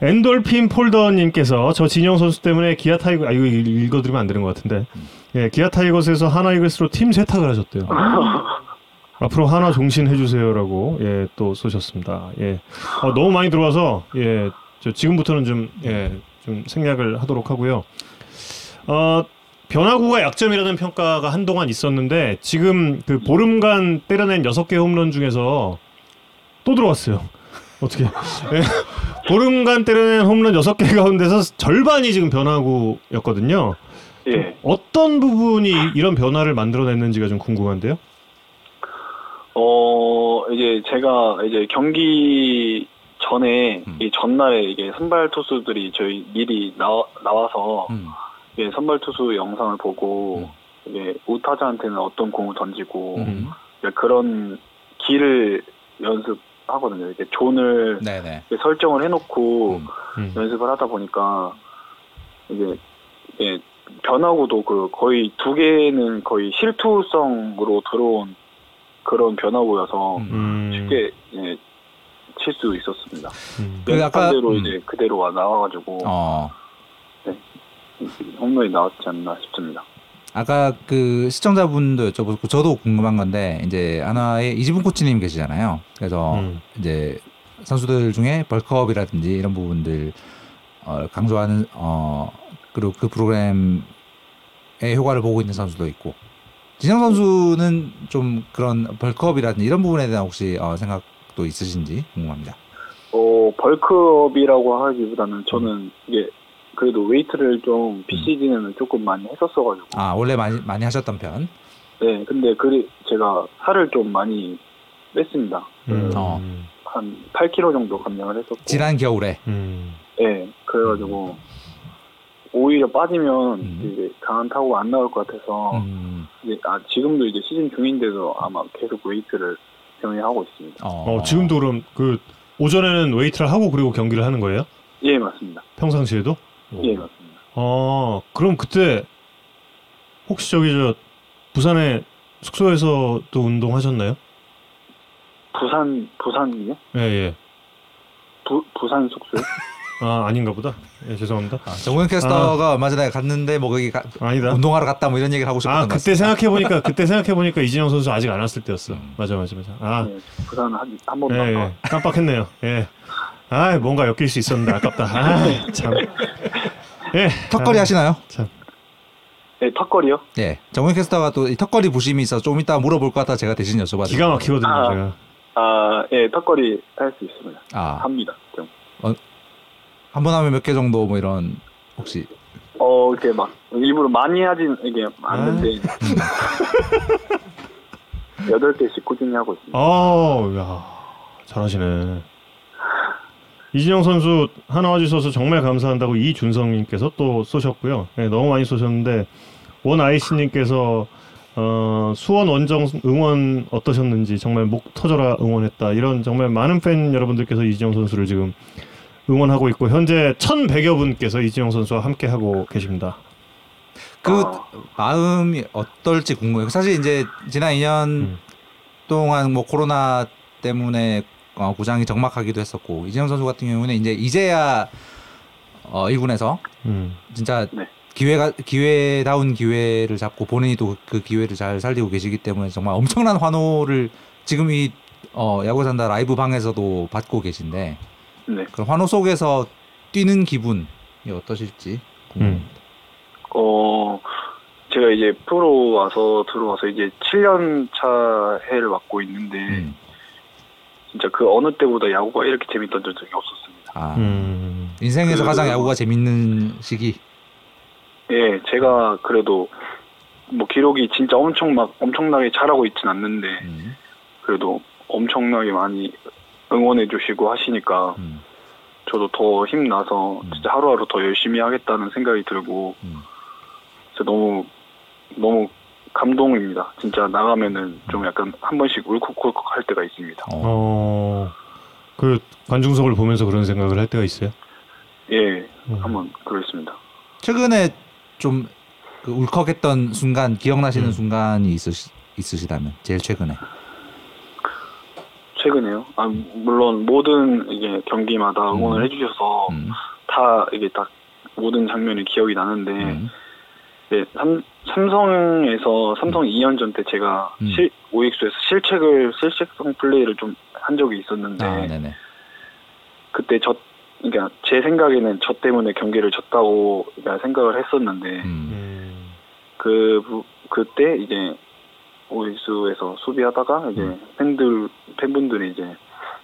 엔돌핀 폴더님께서 저 진영 선수 때문에 기아 타이거 아 이거 읽- 읽어드리면 안 되는 것 같은데 예 기아 타이거스에서 하나 이글스로 팀 세탁을 하셨대요. 앞으로 하나 종신 해 주세요라고 예또 쏘셨습니다. 예 어, 너무 많이 들어와서 예 저 지금부터는 좀 예, 좀 생략을 하도록 하고요. 어, 변화구가 약점이라는 평가가 한동안 있었는데 지금 그 보름간 때려낸 여섯 개 홈런 중에서 또 들어왔어요. 어떻게? 예. 보름간 때려낸 홈런 여섯 개 가운데서 절반이 지금 변화구였거든요. 예. 어떤 부분이 이런 변화를 만들어냈는지가 좀 궁금한데요. 어, 이제 제가 이제 경기 전에 음. 이 전날에 이게 선발 투수들이 저희 미리 나와, 나와서 음. 이게 선발 투수 영상을 보고 이게 우타자한테는 어떤 공을 던지고 음. 그런 길을 연습 하거든요. 이렇게 존을 네네. 설정을 해놓고 음. 음. 연습을 하다 보니까 이게, 이게 변화구도 그 거의 두 개는 거의 실투성으로 들어온 그런 변화구여서 음. 음. 쉽게 예, 칠 수 있었습니다. 음. 그 아까- 대로 음. 이제 그대로 와 나와가지고 어. 홈런이 나왔지 않나 싶습니다. 아까 그 시청자분도 여쭤보고 저도 궁금한 건데 이제 하나의 이지분 코치님 계시잖아요. 그래서 음. 이제 선수들 중에 bulk up이라든지 이런 부분들 어, 강조하는 어 그리고 그 프로그램의 효과를 보고 있는 선수도 있고 진영 선수는 좀 그런 bulk up이라든지 이런 부분에 대한 혹시 어, 생각도 있으신지 궁금합니다. 어 bulk up이라고 하기보다는 저는 이게 그래도 웨이트를 좀 비시즌에는 조금 많이 했었어가지고 아 원래 많이 많이 하셨던 편. 네 근데 그 제가 살을 좀 많이 뺐습니다. 음. 어. 한 8kg 정도 감량을 했었고 지난 겨울에. 음. 네 그래가지고 오히려 빠지면 음. 이제 강한 타구가 안 나올 것 같아서 음. 이제 아 지금도 이제 시즌 중인데도 아마 계속 웨이트를 병행하고 있습니다. 어, 어, 지금도 그럼 그 오전에는 웨이트를 하고 그리고 경기를 하는 거예요? 예 맞습니다. 평상시에도? 예 맞습니다. 어, 그럼 그때 혹시 저기 저 부산에 숙소에서 또 운동하셨나요? 부산 부산이요? 예, 예. 부 부산 숙소요? 아, 아닌가 보다. 예, 죄송합니다. 아, 정우영 캐스터가 얼마 전에 갔는데 뭐 거기 가, 아니다. 운동하러 갔다 뭐 이런 얘기를 하고 싶었던 아, 것 그때. 생각해 보니까 그때 생각해 보니까 이진영 선수 아직 안 왔을 때였어. 음. 맞아, 맞아, 맞아. 아, 네, 부산 한한 예, 예. 깜빡했네요. 예. 아, 뭔가 엮일 수 있었는데 아깝다. 아, 참. 예. 턱걸이 아, 하시나요? 참. 네, 턱걸이요? 예. 정우영 캐스터가 또 이 턱걸이 부심이 있어서 좀 이따 물어볼 것 같아 제가 대신 여쭤봐도 기가 막히거든요, 아. 제가. 아, 예, 턱걸이 할 수 있습니다. 아, 합니다. 좀. 한번 하면 몇 개 정도 뭐 이런 혹시 어, 이렇게 막 일부러 많이 하진 이게 않는데 여덟 개씩 꾸준히 하고 있습니다. 어, 야, 잘하시네. 이진영 선수 하나 와주셔서 정말 감사한다고 이준성님께서 또 쏘셨고요. 네, 너무 많이 쏘셨는데 원 아이씨님께서 어, 수원 원정 응원 어떠셨는지 정말 목 터져라 응원했다 이런 정말 많은 팬 여러분들께서 이진영 선수를 지금 응원하고 있고 현재 1,100여 분께서 이진영 선수와 함께 하고 계십니다. 그 아. 마음이 어떨지 궁금해요. 사실 이제 지난 2년 음. 동안 뭐 코로나 때문에 어, 구장이 적막하기도 했었고 이재영 선수 같은 경우는 이제 이제야 어, 1군에서 음. 진짜 네. 기회가 기회다운 기회를 잡고 본인이 또 그 기회를 잘 살리고 계시기 때문에 정말 엄청난 환호를 지금 이 어, 야구 산다 라이브 방에서도 받고 계신데 네. 그런 환호 속에서 뛰는 기분이 어떠실지 궁금합니다. 어, 제가 이제 프로 와서 들어와서 이제 7년 차 해를 맡고 있는데 음. 진짜 그 어느 때보다 야구가 이렇게 재밌던 적이 없었습니다. 아, 음. 인생에서 그- 가장 야구가 재밌는 시기. 예, 제가 그래도 뭐 기록이 진짜 엄청 막 엄청나게 잘하고 있진 않는데 음, 그래도 엄청나게 많이 응원해 주시고 하시니까 음, 저도 더 힘나서 음. 진짜 하루하루 더 열심히 하겠다는 생각이 들고 음. 진짜 너무 너무 감동입니다. 진짜 나가면은 좀 약간 한 번씩 울컥울컥 할 때가 있습니다. 어. 어, 그 관중석을 보면서 그런 생각을 할 때가 있어요. 예, 음. 한번 그랬습니다. 최근에 좀그 울컥했던 순간 기억나시는 음. 순간이 있으시, 있으시다면 제일 최근에. 최근에요? 아 물론 모든 이게 경기마다 응원을 음. 해주셔서 음, 다 이게 다 모든 장면이 기억이 나는데 음, 네, 삼, 삼성에서 삼성 2년 전 때 제가 음. 실, 오익수에서 실책을 실책성 플레이를 좀 한 적이 있었는데 아, 네네. 그때 졌 그러니까 제 생각에는 저 때문에 경기를 졌다고 생각을 했었는데 음. 음. 그 부- 그때 이제 오일수에서 수비하다가 이제 음. 팬들 팬분들이 이제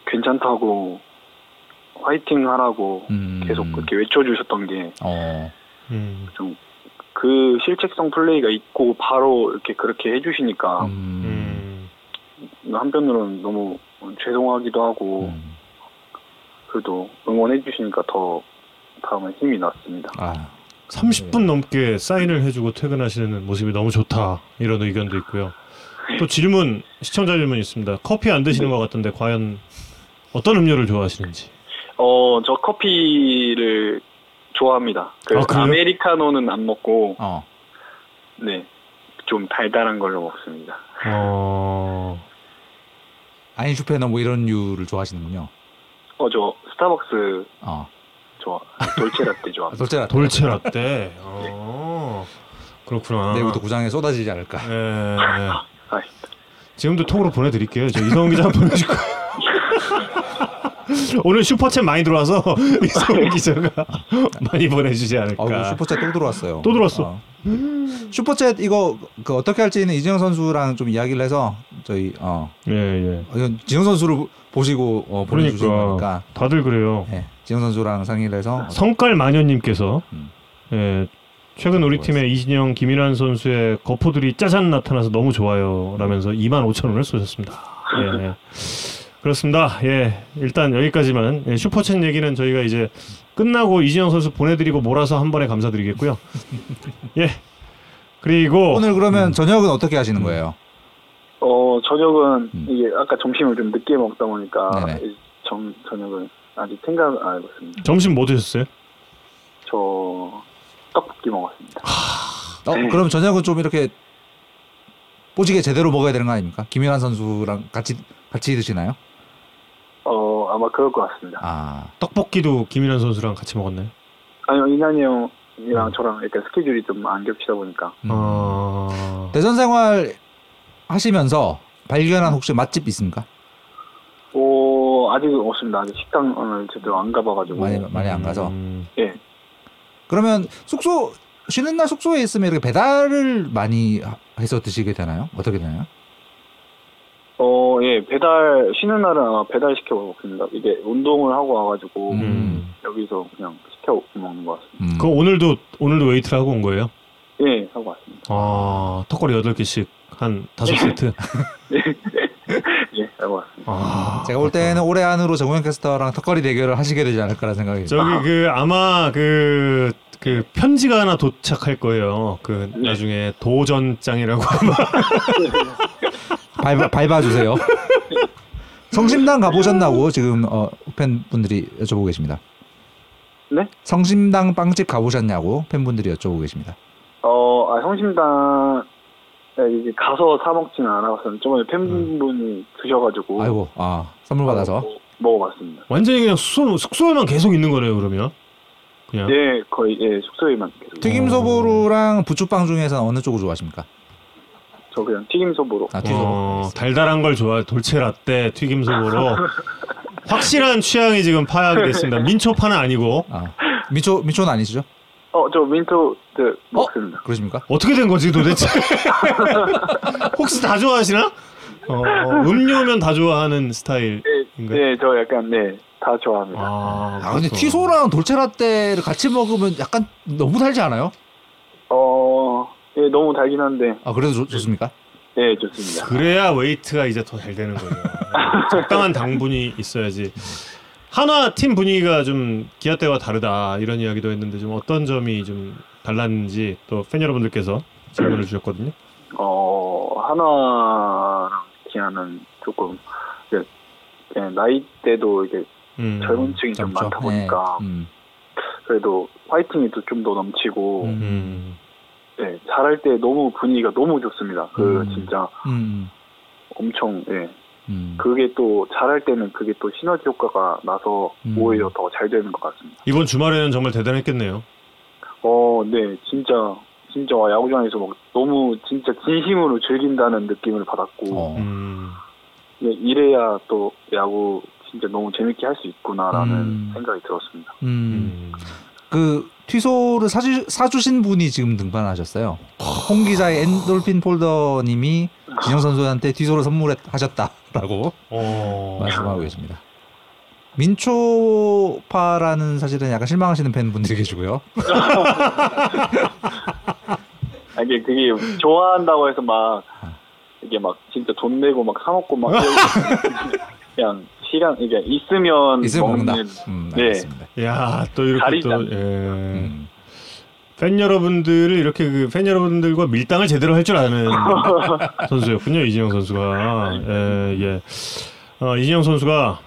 괜찮다고 화이팅 하라고 음. 계속 그렇게 외쳐주셨던 어. 음. 게좀 그 실책성 플레이가 있고 바로 이렇게 그렇게 해주시니까 음. 음. 한편으로는 너무 죄송하기도 하고 음. 그래도 응원해주시니까 더 다음에 힘이 났습니다. 아. 30분 넘게 사인을 해주고 퇴근하시는 모습이 너무 좋다 이런 의견도 있고요. 또 질문 시청자 질문 있습니다. 커피 안 드시는 것 같던데 과연 어떤 음료를 좋아하시는지. 어, 저 커피를 좋아합니다. 그 아? 아메리카노는 안 먹고 어. 네. 좀 달달한 걸로 먹습니다. 어. 아인슈페너 뭐 이런 류를 좋아하시는군요. 어, 저 스타벅스 어. 좋아. 돌체라떼 좋아합니다. 돌체라. 돌체 라떼. 어. 그렇구나. 내일부터 구장에 쏟아지지 않을까. 예. 아이, 지금도 톡으로 보내드릴게요. 저 이성훈 기자 보내줄 거예요. 오늘 슈퍼챗 많이 들어와서 이성훈 기자가 많이 보내주지 않을까. 아이고 슈퍼챗 또 들어왔어요. 또 들어왔어. 어. 슈퍼챗 이거 그 어떻게 할지는 이진영 선수랑 좀 이야기를 해서 저희 어 예, 예. 어, 이건 진영 선수를 보시고 어, 보내주신 그러니까 거니까 다들 그래요. 예, 진영 선수랑 상의를 해서 성깔 마녀님께서 음. 예, 최근 우리 팀의 이진영, 김인환 선수의 거포들이 짜잔 나타나서 너무 좋아요. 라면서 2만 5천 원을 쏘셨습니다. 예, 예. 그렇습니다. 예, 일단 여기까지만 예, 슈퍼챗 얘기는 저희가 이제 끝나고 이진영 선수 보내드리고 몰아서 한 번에 감사드리겠고요. 예, 그리고 오늘 그러면 저녁은 어떻게 하시는 거예요? 어, 저녁은 음. 이게 아까 점심을 좀 늦게 먹다 보니까 점, 저녁을 아직 생각 안 해봤습니다. 점심 뭐 드셨어요? 저 떡볶이 먹었습니다. 어, 네. 그럼 저녁은 좀 이렇게 뽀지게 제대로 먹어야 되는 거 아닙니까? 김윤환 선수랑 같이 같이 드시나요? 어, 아마 그럴 것 같습니다. 아, 떡볶이도 김인환 선수랑 같이 먹었나요? 아니요, 이난이 형이랑 음. 저랑 약간 스케줄이 좀 안 겹치다 보니까. 음. 어... 대선 생활 하시면서 발견한 혹시 맛집 있습니까? 오, 아직은 없습니다. 아직 식당을 제대로 안 가봐가지고. 많이 많이 안 가서. 음, 예. 그러면 숙소 쉬는 날 숙소에 있으면 이렇게 배달을 많이 하- 해서 드시게 되나요? 어떻게 되나요? 어, 예, 배달, 쉬는 날은 아마 배달 시켜 먹습니다. 이게 운동을 하고 와가지고, 음. 여기서 그냥 시켜 먹는 것 같습니다. 음. 그 오늘도 오늘도 웨이트를 하고 온 거예요? 예, 하고 왔습니다. 아, 턱걸이 8개씩 한 다섯 세트. 예, 하고 왔습니다. 아, 제가 볼 때는 올해 안으로 정우영 캐스터랑 턱걸이 대결을 하시게 되지 않을까라는 생각이 저기 그 아마 그, 그 편지가 하나 도착할 거예요. 그 네. 나중에 도전장이라고 아마. 밟아, 밟아주세요. 성심당 가보셨나고 지금 어, 팬분들이 여쭤보고 계십니다. 네? 성심당 빵집 가보셨냐고 팬분들이 여쭤보고 계십니다. 어, 아, 성심당, 예, 이제 가서 사 먹지는 않아봤었는데, 저번에 팬분이 드셔가지고. 아이고, 아 선물 받아서. 어, 뭐- 먹어봤습니다. 완전히 그냥 숙소, 숙소에만 계속 있는 거네요, 그러면. 그냥. 예, 거의, 예, 숙소에만 계속. 튀김 소보루랑 부추빵 중에서 어느 쪽을 좋아하십니까? 저 그냥 튀김소보로. 아 튀김. 어, 달달한 걸 좋아해. 돌체 라떼, 튀김소보로. 확실한 취향이 지금 파악이 됐습니다. 민초파는 아니고. 아 미초 미초는 아니시죠? 어, 저 민트 네, 먹습니다. 그러십니까? 어떻게 된 거지 도대체? 혹시 다 좋아하시나? 어, 음료면 다 좋아하는 스타일인가요? 네, 네, 저 약간, 네, 다 좋아합니다. 아, 아 근데. 티소랑 돌체라떼를 같이 먹으면 약간 너무 달지 않아요? 어, 예, 너무 달긴 한데, 아 그래도 좋, 좋습니까? 네, 좋습니다. 그래야 웨이트가 이제 더 잘 되는 거예요. 적당한 당분이 있어야지. 한화 팀 분위기가 좀 기아 때와 다르다 이런 이야기도 했는데 좀 어떤 점이 좀 달랐는지 또 팬 여러분들께서 질문을 주셨거든요. 어, 하나랑 기아는 조금, 이제, 예, 나이 대도 이게 음. 젊은 층이 좀? 많다 보니까, 네. 음. 그래도 파이팅이 또 좀 더 넘치고, 음. 음. 예, 잘할 때 너무 분위기가 너무 좋습니다. 그, 음. 진짜 음. 엄청, 예, 음. 그게 또 잘할 때는 그게 또 시너지 효과가 나서 음. 오히려 더 잘 되는 것 같습니다. 이번 주말에는 정말 대단했겠네요. 어, 네, 진짜 진짜 야구장에서 막 너무 진짜 진심으로 즐긴다는 느낌을 받았고 어. 음. 예, 이래야 또 야구 진짜 너무 재밌게 할 수 있구나라는 음. 생각이 들었습니다. 음. 음. 그 취소를 사주, 사주신 분이 지금 등판하셨어요. 홍 기자의 엔돌핀 폴더님이 진영 선수한테 취소를 선물하셨다라고 어. 말씀하고 계십니다. 민초파라는 사실은 약간 실망하시는 팬분들이 계시고요. 아, 이게 그게 좋아한다고 해서 막 이게 막 진짜 돈 내고 막 사 먹고 막 그냥 시간 이게 있으면 있으면 먹는다. 먹는 음, 네. 야, 또 이렇게 가리지 또. 예. 음. 팬 여러분들을 이렇게 그 팬 여러분들과 밀당을 제대로 할 줄 아는 선수였군요 이진영 선수가 예, 예. 어, 이진영 선수가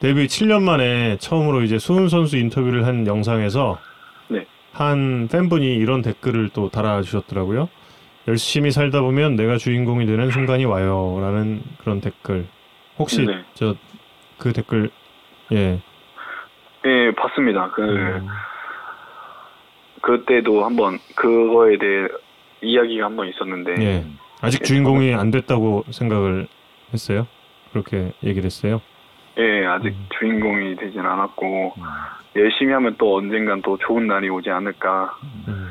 데뷔 7년 만에 처음으로 이제 수훈 선수 인터뷰를 한 영상에서 네. 한 팬분이 이런 댓글을 또 달아주셨더라고요. 열심히 살다 보면 내가 주인공이 되는 순간이 와요라는 그런 댓글. 혹시 네. 저 그 댓글 예. 네 봤습니다. 그 음, 그때도 한번 그거에 대해 이야기가 한번 있었는데 예. 아직 주인공이 안 됐다고 생각을 했어요. 그렇게 얘기를 했어요. 예, 아직 음. 주인공이 되진 않았고 음. 열심히 하면 또 언젠간 또 좋은 날이 오지 않을까. 음.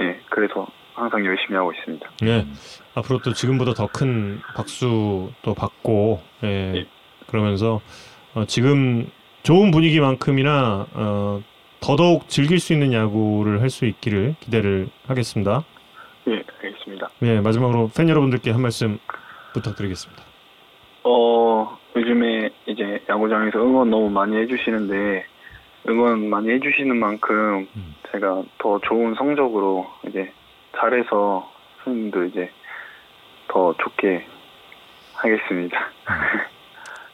예, 그래서 항상 열심히 하고 있습니다. 예. 앞으로 또 지금보다 더 큰 박수 또 받고 예. 예. 그러면서 어, 지금 좋은 분위기만큼이나 어, 더더욱 즐길 수 있는 야구를 할 수 있기를 기대를 하겠습니다. 예, 알겠습니다. 예, 마지막으로 팬 여러분들께 한 말씀 부탁드리겠습니다. 어, 요즘에 이제 야구장에서 응원 너무 많이 해주시는데 응원 많이 해주시는 만큼 음. 제가 더 좋은 성적으로 이제 잘해서 손님도 이제 더 좋게 하겠습니다.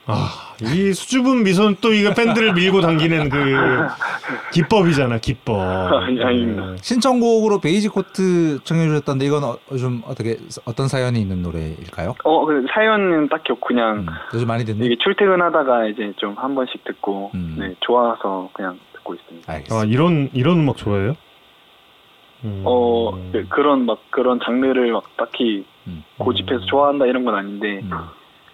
아, 이 수줍은 미소는 또 이거 팬들을 밀고 당기는 그 기법이잖아, 기법. 아니, 아닙니다. 예. 신청곡으로 베이지 코트 청해 주셨던데 이건 어, 좀 어떻게 어떤 사연이 있는 노래일까요? 어, 그 사연은 딱히 없고 그냥 음, 요즘 많이 듣는. 이게 출퇴근하다가 이제 좀 한 번씩 듣고 음. 네, 좋아서 그냥 듣고 있습니다. 알겠습니다. 아, 이런 이런 음악 좋아해요? 음. 어, 그- 그런 막 그런 장르를 막 딱히 음, 고집해서 좋아한다 이런 건 아닌데 음.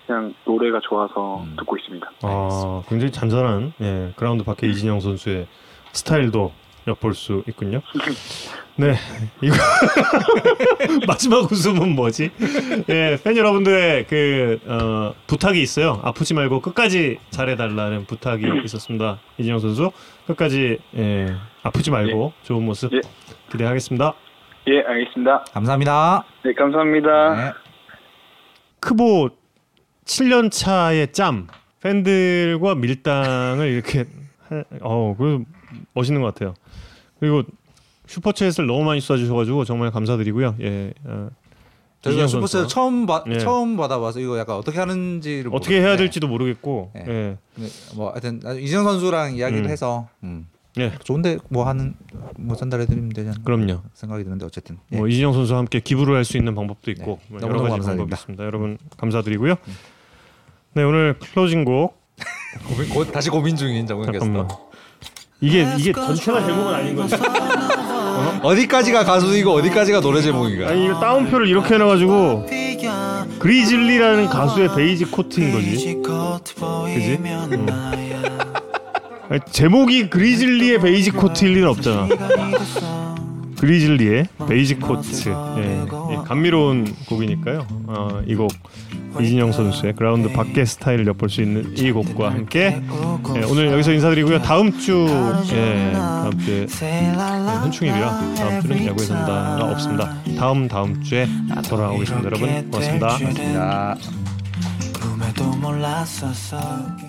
그냥 노래가 좋아서 음. 듣고 있습니다. 아, 굉장히 잔잔한 예, 그라운드 밖에 이진영 선수의 스타일도 엿볼 수 있군요. 네, 이거 마지막 웃음은 뭐지? 예, 팬 여러분들의 그 어, 부탁이 있어요. 아프지 말고 끝까지 잘해달라는 부탁이 있었습니다. 이진영 선수 끝까지 예, 아프지 말고 좋은 모습 예. 기대하겠습니다. 예, 알겠습니다. 감사합니다. 네, 감사합니다. 네. 크보 7년 차의 짬 팬들과 밀당을 이렇게 하- 어, 그 멋있는 것 같아요. 그리고 슈퍼챗을 너무 많이 쏴주셔가지고 정말 감사드리고요. 예, 어, 저희가 슈퍼챗. 처음 봐, 예. 처음 받아봐서 이거 약간 어떻게 하는지를 어떻게 해야 모르겠는데. 될지도 모르겠고, 네. 예, 네, 뭐 하여튼 이정 선수랑 이야기를 음. 해서 음. 예, 좋은데 뭐 하는 뭐 전달해 드리면 되지 않나 그럼요. 생각이 드는데 어쨌든 예. 뭐 이진영 선수와 함께 기부를 할 수 있는 방법도 있고 네, 뭐 여러 가지 방법이. 있습니다. 여러분 감사드리고요. 네, 오늘 클로징곡 고민, 고, 다시 고민 중인 잠깐만. 게스트 이게 이게 전체가 제목은 아닌 거지. 어디까지가 가수이고 어디까지가 노래 제목인가 아니 이거 따옴표를 이렇게 해놔가지고 그리즐리라는 가수의 베이지 코트인 거지. 그지? 음. 아니, 제목이 그리즐리의 베이지 코트일 리는 없잖아. 그리즐리의 베이지 코트. 예, 예, 감미로운 곡이니까요. 어, 이곡 이진영 선수의 그라운드 밖의 스타일을 엿볼 수 있는 이 곡과 함께 예, 오늘 여기서 인사드리고요. 다음 주 예, 다음 주에 네, 현충일이라 다음 주는 야구에 산다가 없습니다. 다음 다음 주에 돌아오겠습니다. 여러분 고맙습니다. 몰랐었어